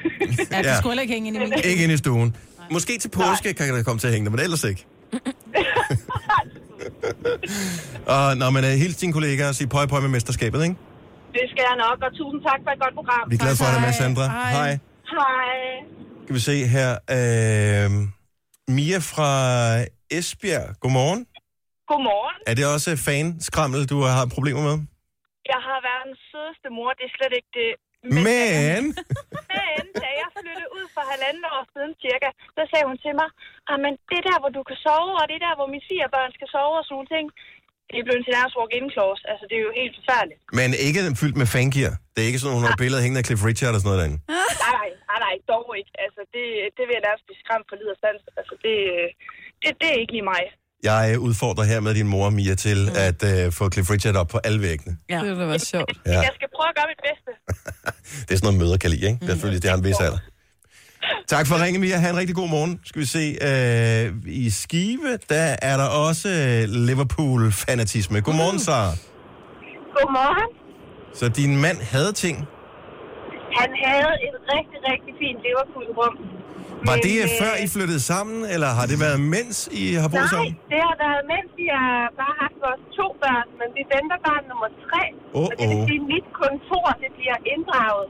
Ja, det Ja. skulle heller ikke hænge ind i min. Ikke ind i stuen. Måske til påske kan det komme til at hænge der, men ellers ikke. og når man er hils dine kollegaer og sige pøj pøj med mesterskabet, ikke? det skal jeg nok, og tusind tak for et godt program. Vi er glade for dig med, Sandra. Hej. Hej. Hej. Skal vi se her. Øh, Mia fra Esbjerg. Godmorgen. Godmorgen. Er det også fan-skrammel, du har problemer med? Jeg har været den sødeste mor. Det er slet ikke det. Men... Men da jeg flyttede ud for halvanden år siden cirka, så sagde hun til mig, "Ah, men det er der, hvor du kan sove, og det er der, hvor mine fire børn skal sove og sådan nogle ting. Det er blevet til nærmest walk-in clause. Altså, det er jo helt forfærdeligt. Men ikke fyldt med fangear. Det er ikke sådan, hun har billeder hængende af Cliff Richard og sådan noget derinde. Nej, nej, nej, nej, dog ikke. Altså, det, det vil jeg nærmest blive skræmt for lid og sans. Altså, det, det, det er ikke lige mig. Jeg udfordrer her med din mor, Mia, til at uh, få Cliff Richard op på alle væggene. Det ville da være sjovt. Ja. Jeg skal prøve at gøre mit bedste. Det er sådan noget, møder kan lide, ikke? Det er selvfølgelig, det har en vis alder. Tak for ringen, Mia. Ha' en rigtig god morgen. Skal vi se. Øh, I Skive, der er der også øh, Liverpool-fanatisme. Godmorgen, Sara. Godmorgen. Så din mand havde ting. Han havde et rigtig, rigtig fint Liverpool-rum. Var Men, det øh, før I flyttede sammen, eller har det været mens I har boet Nej, sammen? det har været, mens vi har bare haft vores to børn, men vi venter barn nummer tre. Åh, og det vil sige, at mit kontor det bliver inddraget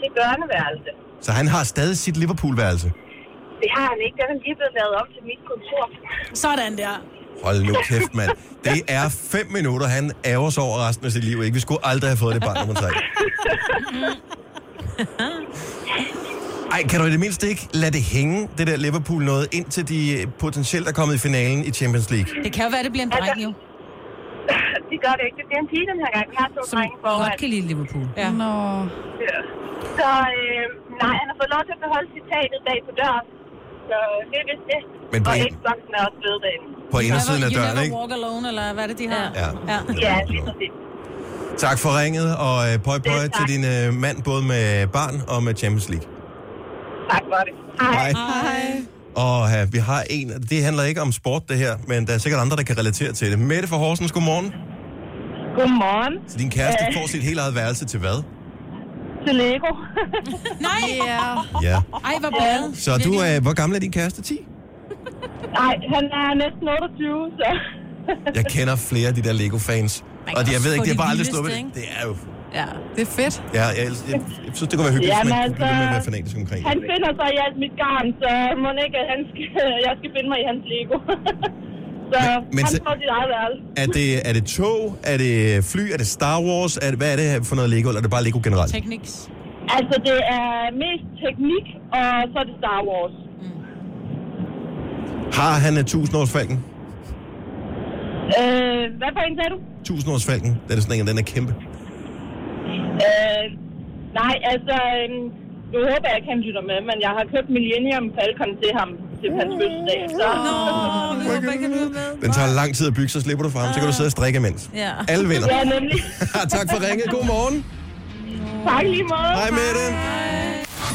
til børneværelse. Så han har stadig sit Liverpool-værelse. Det har han ikke. Den er lige blevet lavet op til mit kontor. Sådan der. Hold nu kæft, mand. Det er fem minutter, han ærger sig over resten af sit liv. Ikke? Vi skulle aldrig have fået det barn nummer tre. Ej, kan du i det mindste ikke lade det hænge, det der Liverpool noget, indtil de potentielt er kommet i finalen i Champions League? Det kan jo være, det bliver en dreng, jo. det gør det ikke. Det bliver en pige den her gang. Vi har to Som drenge foran. godt kan lide Liverpool. Ja. Nå. Ja. Så øh, nej, han har fået lov til at beholde citatet bag på døren. Så det er vist det. Men på og en- Xboxen er også blevet derinde. På indersiden af you døren, never ikke? walk alone, eller hvad er det, de har? Ja. ja. Ja, præcis. Tak for ringet, og øh, pøj pøj til din øh, mand, både med barn og med Champions League. Tak for det. Hej. Hej. Og uh, vi har en, det handler ikke om sport det her, men der er sikkert andre, der kan relatere til det. Mette fra Horsens, godmorgen. Godmorgen. Så din kæreste Øh. får sit helt eget værelse til hvad? Til Lego. Nej! Ja. Ja. Ej, hvor bad. Så du, uh, hvor gammel er din kæreste? 10? Nej, han er næsten 28, så... Jeg kender flere af de der Lego-fans. Man Og kan de, jeg ved ikke, få de har de bare aldrig sluppet det. Det er jo... ja, det er fedt. Ja, jeg, jeg, jeg, jeg synes, det kunne være hyggeligt, hvis man kunne blive ved med at altså, være fanatisk omkring Han det. finder sig i alt mit garn, så må ikke, at han skal, jeg skal finde mig i hans Lego. så Men- men han får sit eget værelse. Er det, er det tog? Er det fly? Er det Star Wars? Er det, hvad er det for noget Lego? Eller er det bare Lego generelt? Tekniks. Altså, det er mest teknik, og så er det Star Wars. Har han uh, 1000-årsfalken? Øh, hvad for en sagde du? 1000-årsfalken? Det er sådan en, den er kæmpe. Øh, nej, altså, øh, nu håber jeg ikke, han lytter med, men jeg har købt Millennium Falcon til ham til hans fødselsdag. Så... Den tager lang tid at bygge, så slipper du fra ham. Så kan du sidde og strikke imens. Ja. Alle vinder. Ja, nemlig. tak for ringet. God morgen. tak lige måde. Hej med det.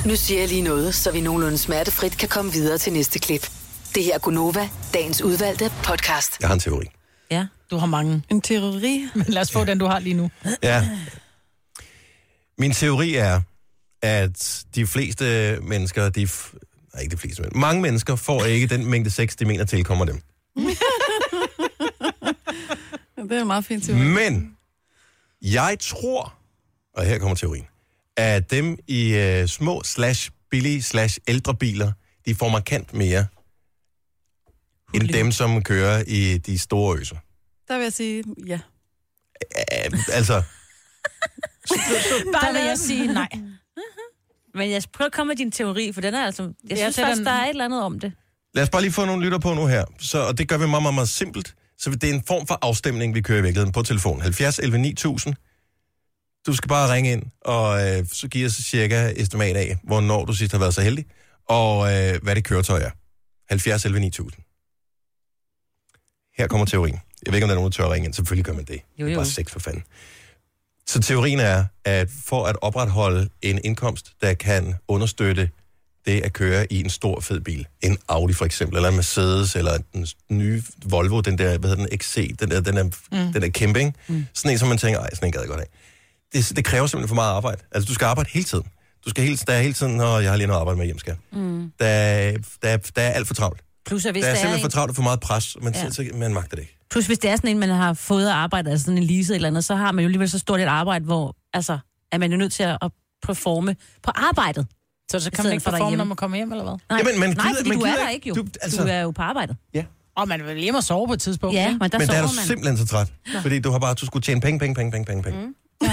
Nu siger jeg lige noget, så vi nogenlunde smertefrit kan komme videre til næste klip. Det her er Gunova, dagens udvalgte podcast. Jeg har en teori. Ja. Du har mange. En teori. Men lad os få den, du har lige nu. Ja. Min teori er, at de fleste mennesker, de f- nej, ikke de fleste, men mange mennesker får ikke den mængde sex, de mener tilkommer dem. Det er en meget fin teori. Men jeg tror, og her kommer teorien, at dem i øh, små slash billige slash ældre biler, de får markant mere end dem, som kører i de store øser. Der vil jeg sige, ja. Øh, altså, Der vil jeg sige nej. Men jeg prøver at komme med din teori, for den er altså... Jeg Jeg synes faktisk, den- der er et eller andet om det. lad os bare lige få nogle lytter på nu her. Så, og det gør vi meget, meget, meget simpelt. Så det er en form for afstemning, vi kører i virkeligheden på telefon. 70 11 9000. Du skal bare ringe ind, og øh, så giver os cirka estimat af, hvornår du sidst har været så heldig, og øh, hvad det køretøj er. 70 11 9000. Her kommer teorien. Jeg ved ikke, om der er nogen, der tør at ringe ind. Selvfølgelig gør man det. Jo, Det er jo. bare sex for fanden. Så teorien er, at for at opretholde en indkomst, der kan understøtte det at køre i en stor fed bil. En Audi for eksempel, eller en Mercedes, eller den nye Volvo, den der, hvad hedder den, XC, den der, den er, mm. den er kæmpe, ikke? Mm. Sådan en, som man tænker, ej, sådan en gad jeg godt af. Det, det kræver simpelthen for meget arbejde. Altså, du skal arbejde hele tiden. Du skal hele, der er hele tiden, og jeg har lige noget arbejde med hjem, skal. Mm. Der, er- der, er- der er alt for travlt. Plus, at hvis der er der er simpelthen for travlt og for meget pres, men Ja. ja. så, man magter det ikke. plus hvis det er sådan en, man har fået at arbejde, altså sådan en lease eller andet, så har man jo alligevel så stort et arbejde, hvor altså, er man jo nødt til at performe på arbejdet. Så, så kan man ikke for performe, når man kommer hjem, eller hvad? Nej, Jamen, man Nej gider- fordi man du er gider der ikke. jo. Du- Du, altså- du er jo på arbejde. Og man vil hjem og sove på et tidspunkt. Ja, men der men der er du man. simpelthen så træt, fordi du har bare, du skulle tjene penge, penge, penge, penge, penge, penge. Mm.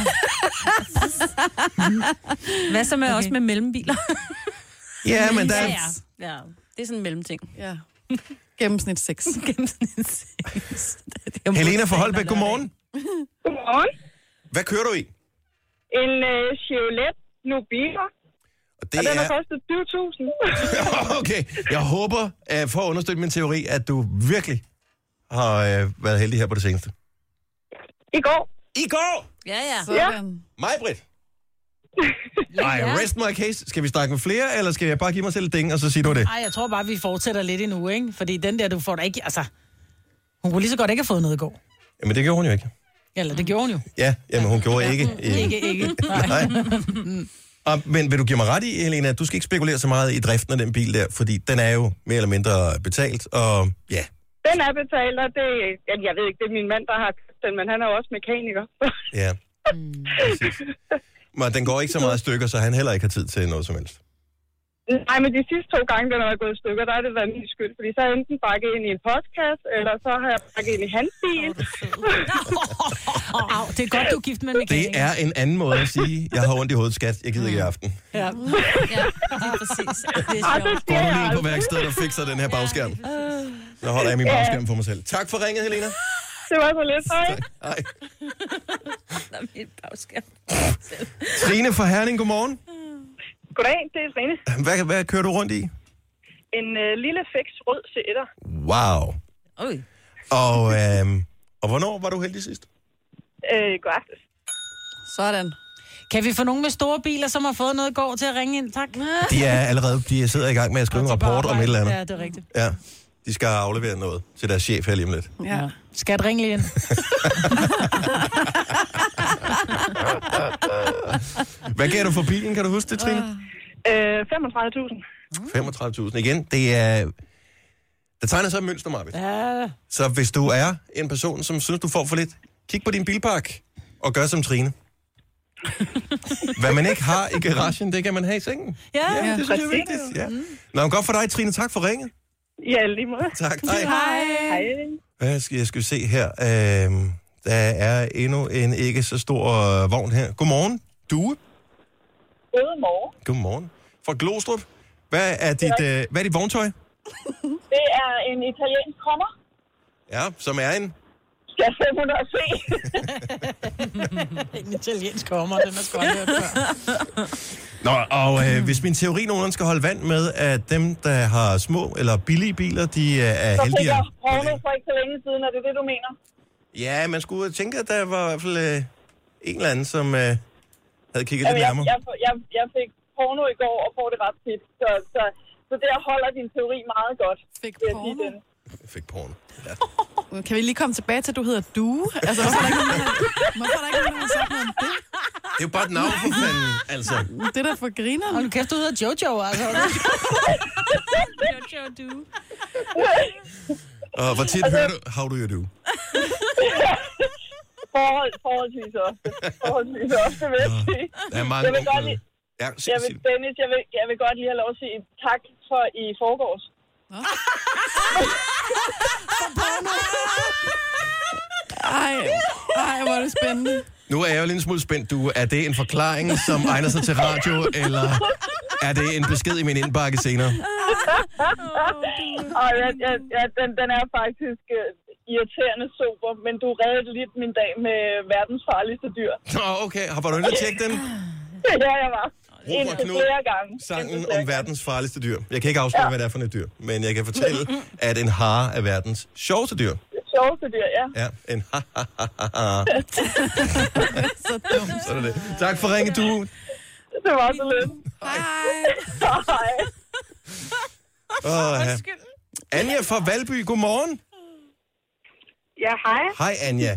Hvad så med Okay. også med mellembiler? Ja, men der ja, er... ja. ja. Det er sådan en mellemting. Ja. Gennemsnit 6. Helena fra Holbæk, godmorgen. Godmorgen. Hvad kører du i? En uh, Chevrolet Nubila, Og det og den har er... kostet 20.000. Okay, jeg håber, at for at understøtte min teori, at du virkelig har øh, været heldig her på det seneste. I går. I går! Ja, ja. Sådan. Mig, Britt. Nej, rest my case. Skal vi snakke med flere, eller skal jeg bare give mig selv et ding, og så sige du det? Ej, jeg tror bare, vi fortsætter lidt endnu, ikke? Fordi den der, du får da ikke... Altså, hun kunne lige så godt ikke have fået noget i går. Jamen, det gjorde hun jo ikke. Eller det gjorde hun jo. Ja, jamen, hun gjorde ikke. Ikke, ikke. Nej. Nej. Og, men vil du give mig ret i, Helena, at du skal ikke spekulere så meget i driften af den bil der, fordi den er jo mere eller mindre betalt, og ja, Den er betalt, og det, jeg ved ikke, det er min mand, der har købt den, men han er jo også mekaniker. ja. Præcis. Men den går ikke så meget i stykker, så han heller ikke har tid til noget som helst. Nej, men de sidste to gange, den er gået i stykker, der har det været min skyld, fordi så har jeg enten bakket ind i en postkasse, eller så har jeg bakket ind i hans bil. Au, det er godt, du er gift med en Det mekaniker. er en anden måde at sige, jeg har ondt i hovedet, skat, jeg gider ikke i aften. Ja. Ja, præcis. Det er Og det sjovt. Du jeg lige på værkstedet og fikser den her bagskærm? Så holder jeg min bagskærm for mig selv. Tak for ringet, Helena. Det var så lidt. Hej. Hej. Der er mit bagskærm. Trine fra Herning, godmorgen. Goddag, det er Trine. Hvad, hvad kører du rundt i? En øh, lille fix rød sætter. Wow. Oj. Og, øhm, og hvornår var du heldig sidst? Øh, god aftes. Sådan. Kan vi få nogen med store biler, som har fået noget i går til at ringe ind? Tak. De er allerede de sidder i gang med at skrive en rapport om et eller andet. Ja, det er rigtigt. Ja, de skal aflevere noget til deres chef her lige om lidt. Ja. Skat, ring lige ind. Hvad gav du for bilen, kan du huske det, Trine? Øh, 35.000. 35.000 igen. Det er... Der tegner sig et mønster, Marvitt. Ja, Så hvis du er en person, som synes, du får for lidt, kig på din bilpark og gør som Trine. Hvad man ikke har i garagen, det kan man have i sengen. ja. Ja, det synes jeg er vigtigt. Ja. Nå, godt for dig, Trine. Tak for ringet. Ja, lige måde. Tak. Hej. Hej. Hvad skal jeg skal se her? Øhm, der er endnu en ikke så stor øh, vogn her. Godmorgen. Due. Godmorgen. Godmorgen. Fra Glostrup. Hvad er dit, øh, hvad er dit vogntøj? Det er en italiensk kommer. Ja, som er en... Skal 500 se. En italiensk kommer, den er sgu aldrig før. Nå, og øh, hvis min teori nogenlunde skal holde vand med, at dem, der har små eller billige biler, de øh, er Så fik heldigere. jeg porno for ikke så længe siden, er det det, du mener? Ja, man skulle tænke, at der var i hvert fald øh, en eller anden, som øh, havde kigget Jamen, lidt jeg, nærmere. jeg, jeg, jeg fik porno i går og får det ret tit. Så, så, så der holder din teori meget godt. Fik jeg porno? Fik porno. Ja. Kan vi lige komme tilbage til, at du hedder Due? Altså, hvorfor er der ikke nogen, der har- hvorfor er der ikke nogen, der har sagt noget om det? Det er jo bare et navn for fanden, altså. Det er da for griner. Hold nu kæft, du hedder Jojo, altså. Jojo, du. Og hvor tit hører du, how do you do? Forhold, forholdsvis ofte. Forholdsvis ofte, vil jeg sige. Der er mange Jeg vil godt lige, Ja, sig, jeg vil. Dennis, jeg vil, jeg vil godt lige have lov at sige tak for i forgårs. Ej, ej, hvor er det spændende. Nu er jeg jo lidt en smule spændt. Du, er det en forklaring, som egner sig til radio, eller er det en besked i min indbakke senere? Og ja, ja, ja, den, den er faktisk uh, irriterende sober, men du reddede lidt min dag med verdens farligste dyr. Nå, okay. Har du inde og tjekke den? ja, jeg var. Robert Knud, flere gange. Indtil Sangen om verdens farligste dyr. Jeg kan ikke afsløre, ja. hvad det er for et dyr, men jeg kan fortælle, at en hare er verdens sjoveste dyr. Sjoveste dyr, ja. Ja, en ha ha ha ha ha. Så dumt. Sådan er det. Tak for ringe, du. Det var så lidt. Hej. Hej. Oh, ja. Anja fra Valby, godmorgen. Ja, hej. Hej Anja.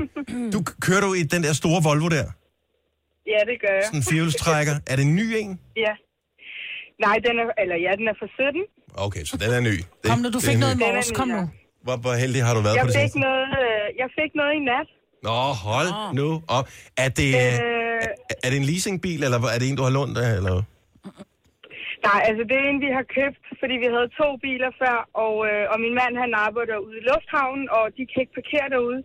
Du kører du i den der store Volvo der? Ja, det gør jeg. Sådan en firehjulstrækker. Er det en ny en? Ja. Nej, den er, eller ja, den er for 17. Okay, så den er ny. Det, Kom nu, du fik noget i morges. Kom ja. nu. Hvor, hvor heldig har du været Jeg på det fik, seneste? noget, øh, jeg fik noget i nat. Nå, hold nu op. Er det, Øh, er, er det en leasingbil, eller er det en, du har lånt af? Eller? nej, altså det er en, vi har købt, fordi vi havde to biler før, og, øh, og min mand han arbejder ude i lufthavnen, og de kan ikke parkere derude.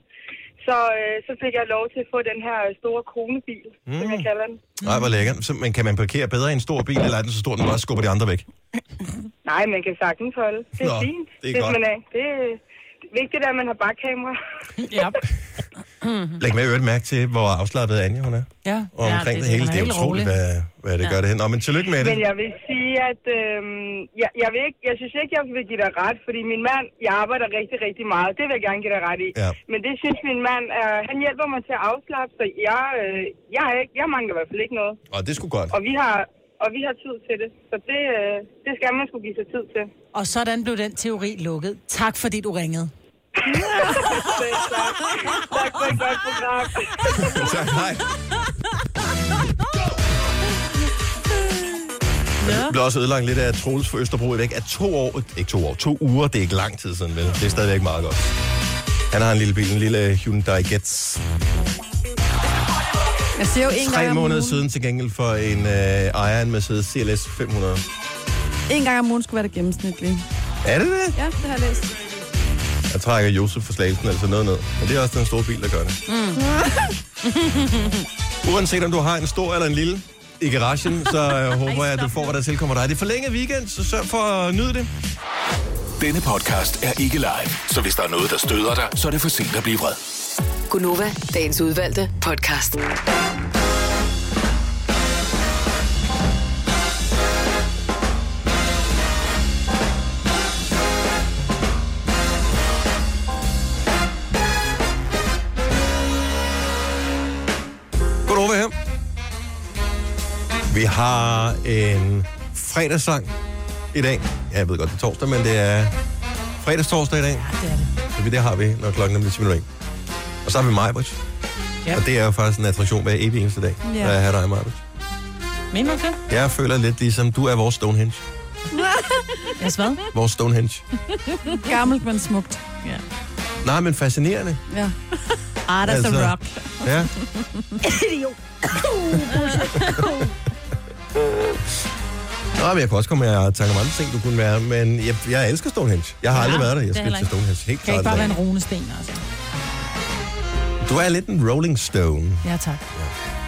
Så, øh, så fik jeg lov til at få den her store konebil, mm. som jeg kalder den. Nej, hvor lækkert. Så, men kan man parkere bedre i en stor bil, eller er den så stor, at den bare skubber de andre væk? Nej, man kan sagtens holde. Det er Nå, fint. det er hvis godt. Man er. Det er vigtigt, at man har bakkamera. Ja. Læg med øvrigt mærke til, hvor afslappet Anja hun er. Ja. Og omkring det- det, hele. den er Det er helt utroligt, rolig. hvad, hvad det gør det hen. Nå, men tillykke med det. Men jeg vil sige, at øhm, jeg, jeg, vil ikke, jeg synes ikke, jeg vil give dig ret, fordi min mand, jeg arbejder rigtig, rigtig meget. Det vil jeg gerne give dig ret i. Ja. Men det synes min mand, er, han hjælper mig til at afslappe, så jeg, øh, jeg, ikke, jeg mangler i hvert fald ikke noget. Og det skulle godt. Og vi har, og vi har tid til det. Så det, øh, det skal man skulle give sig tid til. Og sådan blev den teori lukket. Tak fordi du ringede. Tak. tak for et godt program. Tak, hej. Jeg blev også ødelagt lidt af Troels for Østerbro i væk af to år. Ikke to år, to uger. Det er ikke lang tid siden, vel? Det er stadigvæk meget godt. Han har en lille bil, en lille Hyundai Getz. Jeg siger jo en gang Tre om måneder ugen. siden til gengæld for en øh, ejer af en Mercedes CLS 500. En gang om ugen skulle være det gennemsnitlige. Er det det? Ja, det har jeg læst. Jeg trækker Josef for slagelsen altså noget ned. Men det er også den store bil, der gør det. Mm. Uanset om du har en stor eller en lille i garagen, så øh, håber jeg, at du får, hvad der tilkommer dig. Det er forlænget weekend, så sørg for at nyde det. Denne podcast er ikke live, så hvis der er noget, der støder dig, så er det for sent at blive vred. Gunova, dagens udvalgte podcast. Over her. Vi har en fredagssang i dag. Ja, Jeg ved godt, det er torsdag, men det er fredagstorsdag i dag. Ja, det er det. Så det har vi, når klokken er lidt 10 minutter i. Og så har vi Majbrit. Ja. Og det er jo faktisk en attraktion hver evig eneste dag, Ja. ja. at have dig, Majbrit. Mener du det? Jeg føler lidt ligesom, du er vores Stonehenge. Jeg hvad? Vores Stonehenge. Gammelt, men smukt. Nej, men fascinerende. Ja. Ah, that's Altså- a rock. Ja. Nå, men jeg kunne også komme med at tanke om andre ting, du kunne være, men jeg, jeg elsker Stonehenge. Jeg har Ja, aldrig været der. Jeg det er skal til Stonehenge. Helt Kan klart. ikke bare være en runesten, altså? Du er lidt en Rolling Stone. Ja, tak.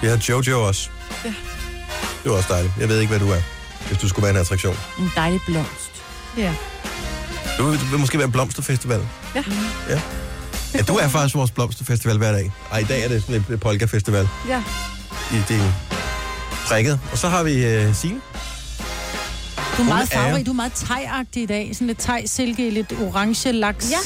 Vi har Jojo også. Ja. Det var også dejligt. Jeg ved ikke, hvad du er, hvis du skulle være en attraktion. En dejlig blomst. Ja. Du vil, du vil måske være en blomsterfestival. Ja. ja. Ja, du er faktisk vores blomsterfestival hver dag. Ej, i dag er det sådan et polka-festival Ja. i din prikket. Og så har vi uh, Signe. Du er meget er- farverig, du er meget tegagtig i dag. Sådan lidt tegsilke, lidt orange laks. Ja.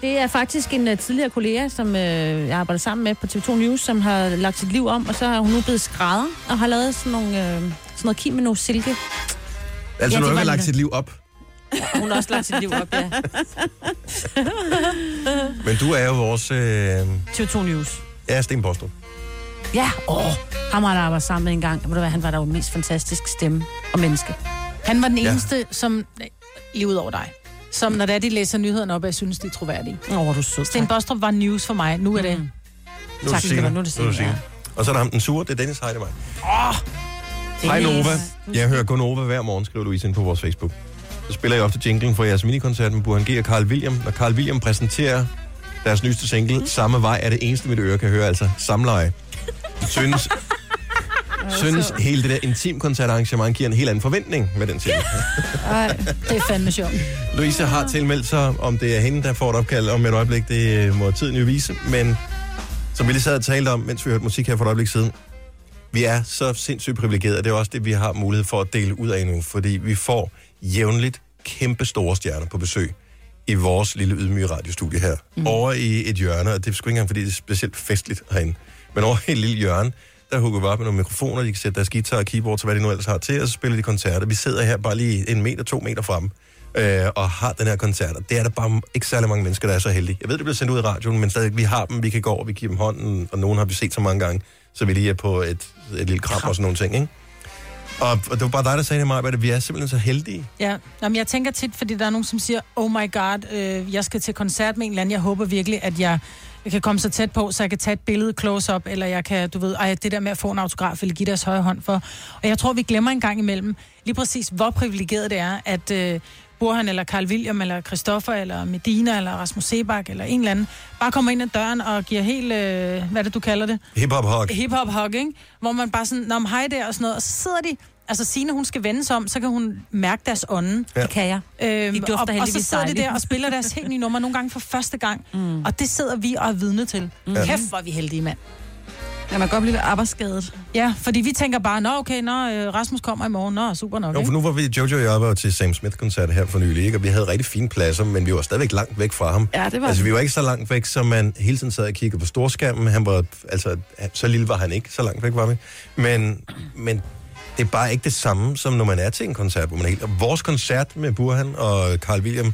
Det er faktisk en uh, tidligere kollega, som uh, jeg arbejder sammen med på TV2 News, som har lagt sit liv om, og så har hun nu blevet skrædder, og har lavet sådan, nogle, uh, sådan noget kimono silke. Altså, Ja, det nu har vi lagt sit liv op. Og hun har også lagt sit liv op, ja. Men du er jo vores... Øh, TV2 News. ja, Sten Bostrup. Ja, åh, ham har der arbejdet sammen med en gang. Ved du hvad, han var der jo mest fantastisk stemme og menneske. Han var den Ja. eneste, som... Lige ud over dig. Som når det er, de læser nyhederne op, jeg synes, de er troværdige. Åh, er du sød. Sten Bostrup var news for mig. Nu er det... Mm. Nu Tak, er det. Nicolai. Nu er det ja. Og så er der ham den sure, det er Dennis Heidemar. Det Hej er Nova. Nice. Jeg hører kun Nova hver morgen, skriver Louise ind på vores Facebook. Så spiller jeg ofte jinglen for jeres minikoncert med Burhan G og Carl William. Når Carl William præsenterer deres nyeste single, Samme Vej, er det eneste, mit øre kan høre, altså samleje. Synes, synes hele det der intimkoncertarrangement giver en helt anden forventning med den single. Ej. Det er fandme sjovt. Louise har tilmeldt sig, om det er hende, der får et opkald om et øjeblik, det øh, må tiden jo vise, men som vi lige sad og talte om, mens vi hørte musik her for et øjeblik siden, vi er så sindssygt privilegerede, det er også det, vi har mulighed for at dele ud af nu, fordi vi får jævnligt kæmpe store stjerner på besøg i vores lille ydmyge radiostudie her. Mm. Over i et hjørne, og det er sgu ikke engang, fordi det er specielt festligt herinde, men over i et lille hjørne, der hugger vi op med nogle mikrofoner, de kan sætte deres guitar og keyboard til, hvad de nu ellers har til, og så spiller de koncerter. Vi sidder her bare lige en meter, to meter frem, øh, og har den her koncert. Og det er der bare ikke særlig mange mennesker, der er så heldige. Jeg ved, det bliver sendt ud i radioen, men stadig, vi har dem, vi kan gå over, vi giver dem hånden, og nogen har vi set så mange gange, så vi lige er på et, et lille kram og sådan nogle ting, ikke? Og, og det var bare dig, der sagde det, mig, at vi er simpelthen så heldige. Ja, Jamen, jeg tænker tit, fordi der er nogen, som siger, oh my god, øh, jeg skal til koncert med en eller anden. Jeg håber virkelig, at jeg, jeg kan komme så tæt på, så jeg kan tage et billede close-up, eller jeg kan, du ved, ej, det der med at få en autograf, eller give deres højre hånd for. Og jeg tror, vi glemmer en gang imellem, lige præcis, hvor privilegeret det er, at øh, Burhan, eller Carl William, eller Christoffer, eller Medina, eller Rasmus Sebak, eller en eller anden, bare kommer ind ad døren og giver helt, øh, hvad er det, du kalder det? Hip-hop hug. hip-hop hug, ikke? Hvor man bare sådan, når hej der og sådan noget, og så sidder de, altså Signe, hun skal vende sig om, så kan hun mærke deres ånde. Ja. Det kan jeg. Øhm, De dufter og, og så sidder de dejligt. der og spiller deres helt nye nummer, nogle gange for første gang. Mm. Og det sidder vi og er vidne til. Mm. Kæft, hvor er vi heldige, mand. Ja, man kan godt blive lidt arbejdsskadet. Ja, fordi vi tænker bare, nå okay, nå, øh, Rasmus kommer i morgen, nå, super nok, Jo, for nu var vi, Jojo og jeg var til Sam Smith-koncert her for nylig, ikke? og vi havde rigtig fine pladser, men vi var stadigvæk langt væk fra ham. Ja, det var Altså, vi var ikke så langt væk, som man hele tiden sad og kiggede på storskærmen. Han var, altså, så lille var han ikke, så langt væk var vi. Men, men det er bare ikke det samme, som når man er til en koncert, hvor man er helt... Og vores koncert med Burhan og Carl William,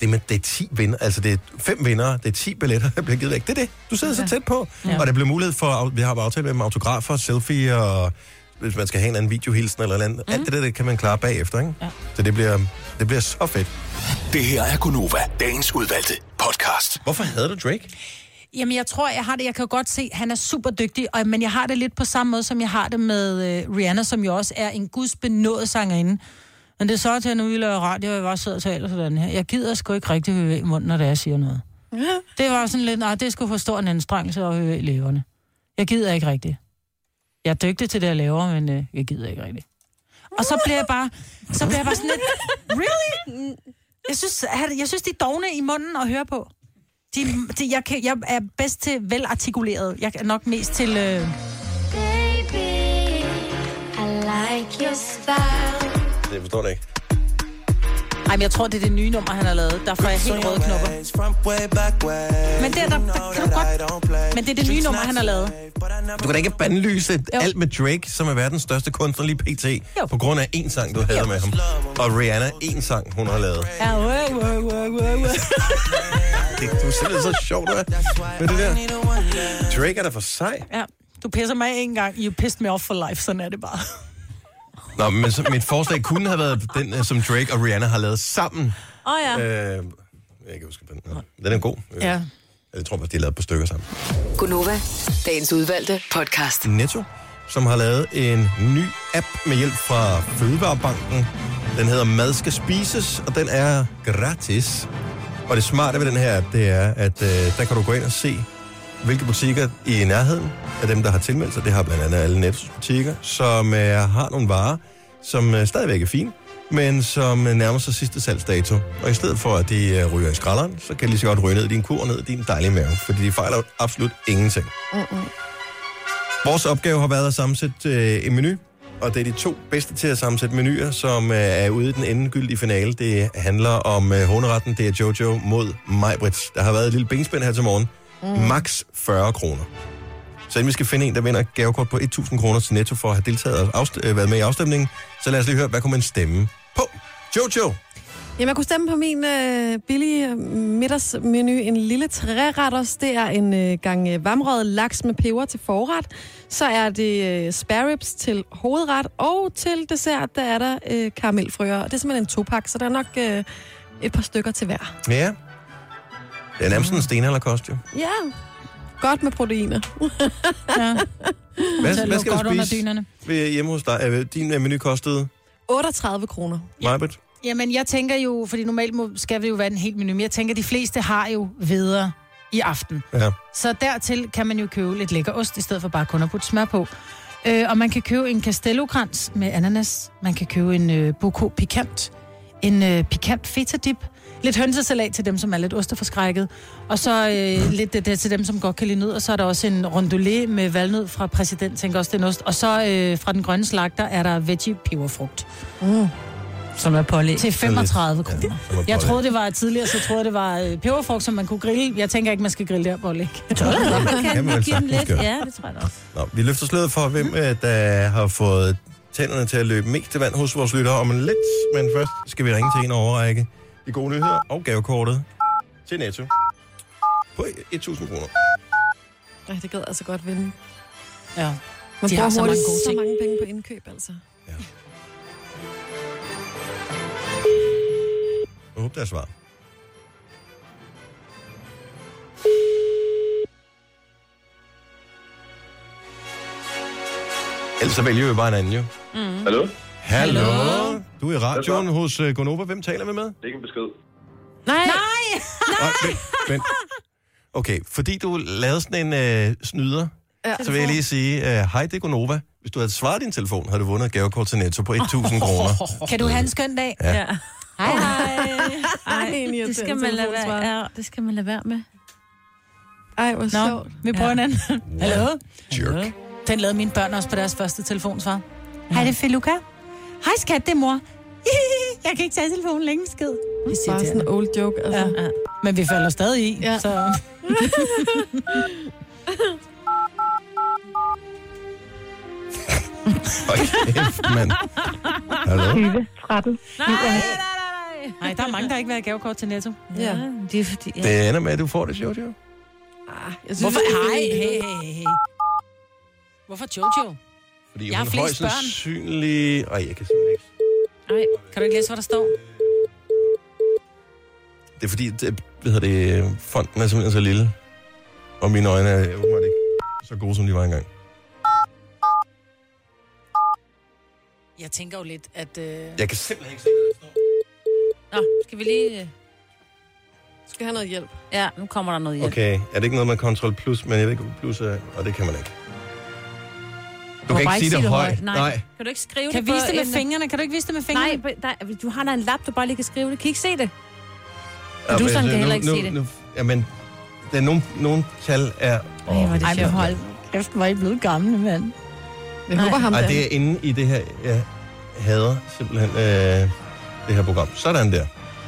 det er, med, det er 10 vinder, altså det er fem vinder, det er 10 billetter, der bliver givet væk. Det er det. Du sidder så tæt på. Ja. Og der bliver mulighed for, vi har aftalt med dem autografer, selfie og hvis man skal have en anden videohilsen eller noget andet. Mm. Alt det der, det kan man klare bagefter, ikke? Ja. Så det bliver, det bliver så fedt. Det her er Gunova, dagens udvalgte podcast. Hvorfor havde du Drake? Jamen, jeg tror, jeg har det. Jeg kan godt se, at han er super dygtig, og, men jeg har det lidt på samme måde, som jeg har det med øh, Rihanna, som jo også er en gudsbenået sangerinde. Men det er så til, at nu vi laver radio, og jeg bare sidder og taler sådan her. Jeg gider sgu ikke rigtig høre i munden, når det er, jeg siger noget. Det var sådan lidt, nej, det skulle få stor en anstrengelse at høre i leverne. Jeg gider ikke rigtigt. Jeg er dygtig til det, jeg laver, men øh, jeg gider ikke rigtigt. Og så bliver jeg bare, så bliver jeg bare sådan lidt, really? Jeg synes, jeg, jeg synes, de er dogne i munden at høre på. De, de, jeg, kan, jeg er bedst til velartikuleret. Jeg er nok mest til... Øh, Baby, I like your style. Det forstår jeg ikke. Ej, men jeg tror, det er det nye nummer, han har lavet. Der får jeg helt røde knopper. Men det er der, der kan du godt. Men det er det nye nummer, han har lavet. Du kan da ikke bandlyse Jo. alt med Drake, som er verdens største kunstner lige pt. Jo. På grund af én sang, du havde med ham. Og Rihanna, én sang, hun har lavet. Ja, wow, wow, wow, wow, wow. Det, du er simpelthen så sjov, du er med det der. Drake er da for sej. Ja, du pisser mig en gang. You pissed me off for life. Sådan er det bare. Nå, men så, mit forslag kunne have været den, øh, som Drake og Rihanna har lavet sammen. Åh oh, ja. Øh, jeg kan huske, den er. Den er god. Ja. Jeg tror faktisk, de har lavet på stykker sammen. Gunova, dagens udvalgte podcast. Netto, som har lavet en ny app med hjælp fra Fødevarebanken. Den hedder Mad skal spises, og den er gratis. Og det smarte ved den her app, det er, at øh, der kan du gå ind og se, hvilke butikker i nærheden af dem, der har tilmeldt sig. Det har blandt andet alle Nettos butikker, som øh, har nogle varer, som øh, stadigvæk er fine, men som øh, nærmer sig sidste salgsdato. Og i stedet for, at de øh, ryger i skralderen, så kan de lige så godt ryge ned i din kur og ned i din dejlige mave, fordi de fejler absolut ingenting. Vores opgave har været at sammensætte øh, en menu, og det er de to bedste til at sammensætte menuer, som øh, er ude i den endegyldige finale. Det handler om øh, håneretten, det er Jojo mod Majbrits. Der har været et lille benspænd her til morgen. Mm. Max 40 kroner. Så inden vi skal finde en, der vinder et gavekort på 1.000 kroner til Netto for at have deltaget og afst- øh, været med i afstemningen, så lad os lige høre, hvad kunne man stemme på? Jojo! Jamen, jeg kunne stemme på min øh, billige middagsmenu. En lille træretters. Det er en øh, gang øh, varmrøget laks med peber til forret. Så er det øh, spare ribs til hovedret. Og til dessert, der er der øh, karamelfrøer. Og det er simpelthen en topak, så der er nok øh, et par stykker til hver. Ja. Det er nærmest sådan en stenalderkost, jo. Ja, godt med proteiner. Ja, Hvad, hvad skal du under spise ved, hjemme hos dig? Øh, Din øh, menu kostede, 38 kroner. Majbrit? Jamen, jeg tænker jo, fordi normalt må, skal det jo være en helt menu, men jeg tænker, de fleste har jo videre i aften. Ja. Så dertil kan man jo købe lidt lækker ost, i stedet for bare kun at putte smør på. Øh, og man kan købe en castello-krans med ananas. Man kan købe en øh, bocaux pikant. En øh, pikant feta dip. Lidt hønsesalat til dem, som er lidt osteforskrækket. Og så øh, lidt det, det til dem, som godt kan lide nød. Og så er der også en rondolé med valnød fra præsident, tænker også, det er en ost. Og så øh, fra den grønne slagter er der veggie peberfrugt. Som er pålæg. Til 35 kroner. er Jeg troede, det var tidligere, så troede jeg, det var øh, peberfrugt, som man kunne grille. Jeg tænker ikke, man skal grille der pålæg. Jeg tror, man Kan kan man give dem lidt. Ja, det tror jeg også. Nå, vi løfter sløret for, hvem øh, der har fået tænderne til at løbe mest til vand hos vores lyttere om lidt. Men først skal vi ringe til en overrække de gode nyheder og gavekortet til Netto på 1.000 kroner. Ej, det gad altså godt vinde. Ja. Man De har så mange gode så ting. mange penge på indkøb, altså. Jeg håber, der er svar. Ellers så vælger vi bare en anden, jo. Hallo? Hallo? Du er i radioen hos uh, Gonova. Hvem taler vi med? Det er ikke en besked. Nej. Nej. Nej. Vent, vent. Okay, fordi du lavede sådan en øh, snyder, Ja. så vil jeg lige sige, øh, hej, det er Gonova. Hvis du havde svaret din telefon, havde du vundet et gavekort til Netto på 1.000 kroner. Kan du have en skøn dag? Ja. Ja. Hej, hej. Ej, Det skal man lade være, ja, det skal man lade være med. Ej, hvor Nå, sjovt. vi prøver en anden. Hallo? Jerk. Den lavede mine børn også på deres første telefonsvar. Hej, det er Feluca. Hej skat, det er mor. Jeg kan ikke tage telefonen længe skid. Det siger Bare til sådan en old joke, altså. Ja. Ja. Men vi falder stadig i, Ja. så... Hold kæft, mand. Hallo? 20, 13. Nej, nej, nej. Nej, der er mange, der ikke vil have gavekort til Netto. Ja, det er fordi... Ja. Det ender med, at du får det, Jojo. Ah, jeg synes, Hvorfor? er Hej, hey, hey, hey. Hvorfor Jojo? Fordi Jeg har hun flest højst sandsynlig... Ej, jeg kan simpelthen ikke... Nej, kan du ikke læse, hvad der står? Det er fordi, det, hvad hedder det, fonden er simpelthen så lille. Og mine øjne er åbenbart ikke så gode, som de var engang. Jeg tænker jo lidt, at... Øh... Jeg kan simpelthen ikke se, hvad der står. Nå, skal vi lige... øh, Skal have noget hjælp. Ja, nu kommer der noget hjælp. Okay, er det ikke noget med Ctrl Plus, men jeg ved ikke, hvad plus er, og det kan man ikke. Du kan bare ikke sige det højt. Nej. Nej. Kan du ikke skrive Kan det vise på det med en- fingrene? Kan du ikke vise det med fingrene? Nej, der, du har da en lap, du bare lige kan skrive det. Kan I ikke se det? Ja, du sådan altså, kan heller ikke nu, se det. Nu, jamen, der er nogle, nogle tal er... Er det Ej, men sjovt. hold kæft, hvor er I blevet gamle, mand. Jeg håber ham Ej, det er inde i det her, jeg hader simpelthen øh, det her program. Sådan der.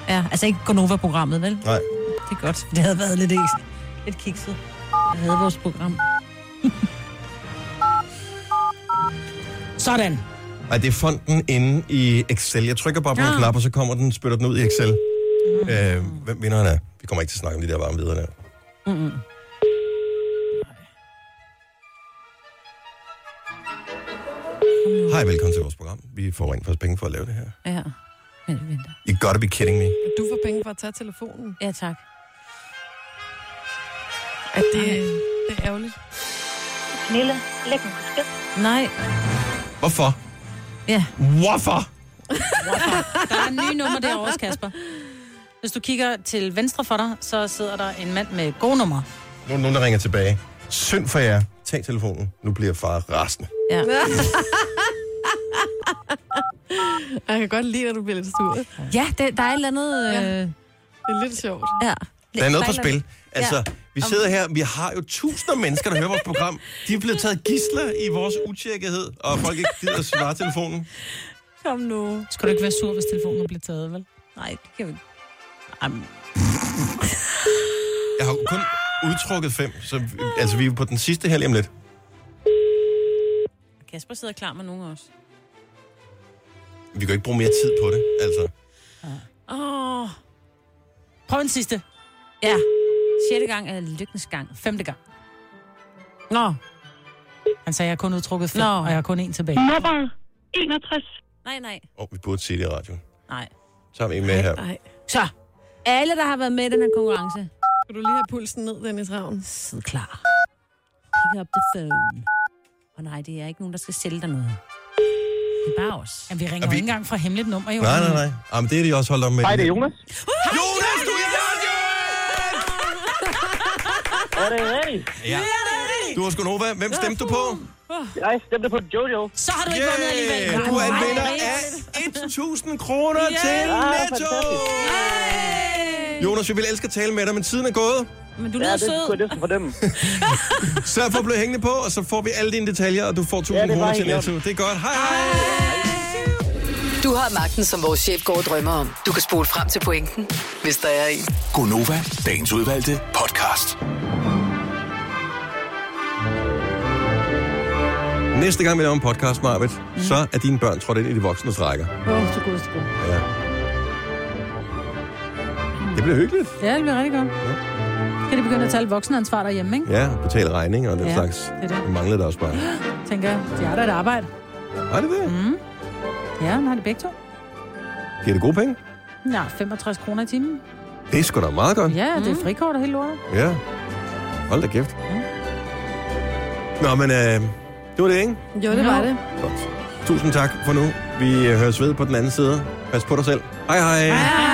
Ja, altså ikke Gonova-programmet, vel? Nej. Det er godt. Det havde været lidt, lidt kikset. Jeg havde vores program. Sådan. Nej, det er fonden inde i Excel. Jeg trykker bare på en Ah. knap, og så kommer den, spytter den ud i Excel. Øh, hvem vinderen er? Vi kommer ikke til at snakke om de der varme videre der. Mm-mm. Hej, velkommen til vores program. Vi får rent faktisk penge for at lave det her. Ja. Vent, vent. You gotta be kidding me. Du får penge for at tage telefonen. Ja, tak. At det, det er ærgerligt. Pernille, læg en besked. Nej. Hvorfor? Ja. Hvorfor? Der er en ny nummer derovre, også, Kasper. Hvis du kigger til venstre for dig, så sidder der en mand med gode nummer. Nu er der nogen, der ringer tilbage. Synd for jer. Tag telefonen. Nu bliver far rasende. Ja. Jeg kan godt lide, at du bliver lidt sur. Det Ja, det, der er et eller andet... Øh, er lidt sjovt. ja. Der er noget på spil. Altså, vi sidder her, vi har jo tusinder af mennesker, der hører vores program. De er blevet taget gisler i vores utjekkethed, og folk ikke gider at svare telefonen. Kom nu. Skal du ikke være sur, hvis telefonen bliver taget, vel? Nej, det kan vi ikke. Jeg har jo kun udtrukket fem, så vi- altså, vi er på den sidste her lige om lidt. Kasper sidder klar med nogen også. Vi kan jo ikke bruge mere tid på det, altså. Åh. Oh. Prøv en sidste. Ja. Sjette gang er lykkens gang. Femte gang. Nå. Han sagde, jeg har kun udtrukket fem, Nå. og jeg har kun en tilbage. Nummer 61. Nej, nej. Og vi burde sige det i radioen. Nej. Så har vi en med her. Nej. Så. Alle, der har været med i den her konkurrence, Skal du lige have pulsen ned, Dennis Ravn? sid klar. Pick up the phone. Og nej, det er ikke nogen, der skal sælge dig noget. Det er bare os. Jamen, vi ringer Og vi... ikke engang fra hemmeligt nummer, jo. Nej, nej, nej. Jamen, det er de også holdt op med. Hej, det er Jonas. Jonas, Er det rigtigt? Ja. Du har sgu Nova. Hvem stemte du på? Jeg stemte på Jojo. Så har du ikke vundet alligevel. Du er en vinder af 1000 kroner til Ah, Netto! Jonas, vi vil elske at tale med dig, men tiden er gået. Men du Ja, lyder det sød. jeg næsten for dem. Sørg for at blive hængende på, og så får vi alle dine detaljer, og du får 1000 Ja, det kroner til Netto. Det er godt. Hej, hej! Du har magten, som vores chef går og drømmer om. Du kan spole frem til pointen, hvis der er en. Gonova, dagens udvalgte podcast. Næste gang vi laver en podcast, Marvitt, så er dine børn trådt ind i de voksnes rækker. Åh, oh, så god, så god. Ja. Det bliver hyggeligt. Ja, det bliver rigtig godt. Kan de begynde at tale voksenansvar derhjemme, ikke? Ja, betale regninger og den Ja, slags. det er det. Det manglede der også bare. Tænker de har da et arbejde. Er det det? Mm. Ja, den har de begge to. Giver det gode penge? Ja, 65 kroner i timen. Det er sgu da meget godt. Ja, det er frikort og helt lortet. Ja. Hold da kæft. Nå, men øh, det var det, ikke? Jo, det var det. Godt. Tusind tak for nu. Vi øh, høres ved på den anden side. Pas på dig selv. Hej hej. hej.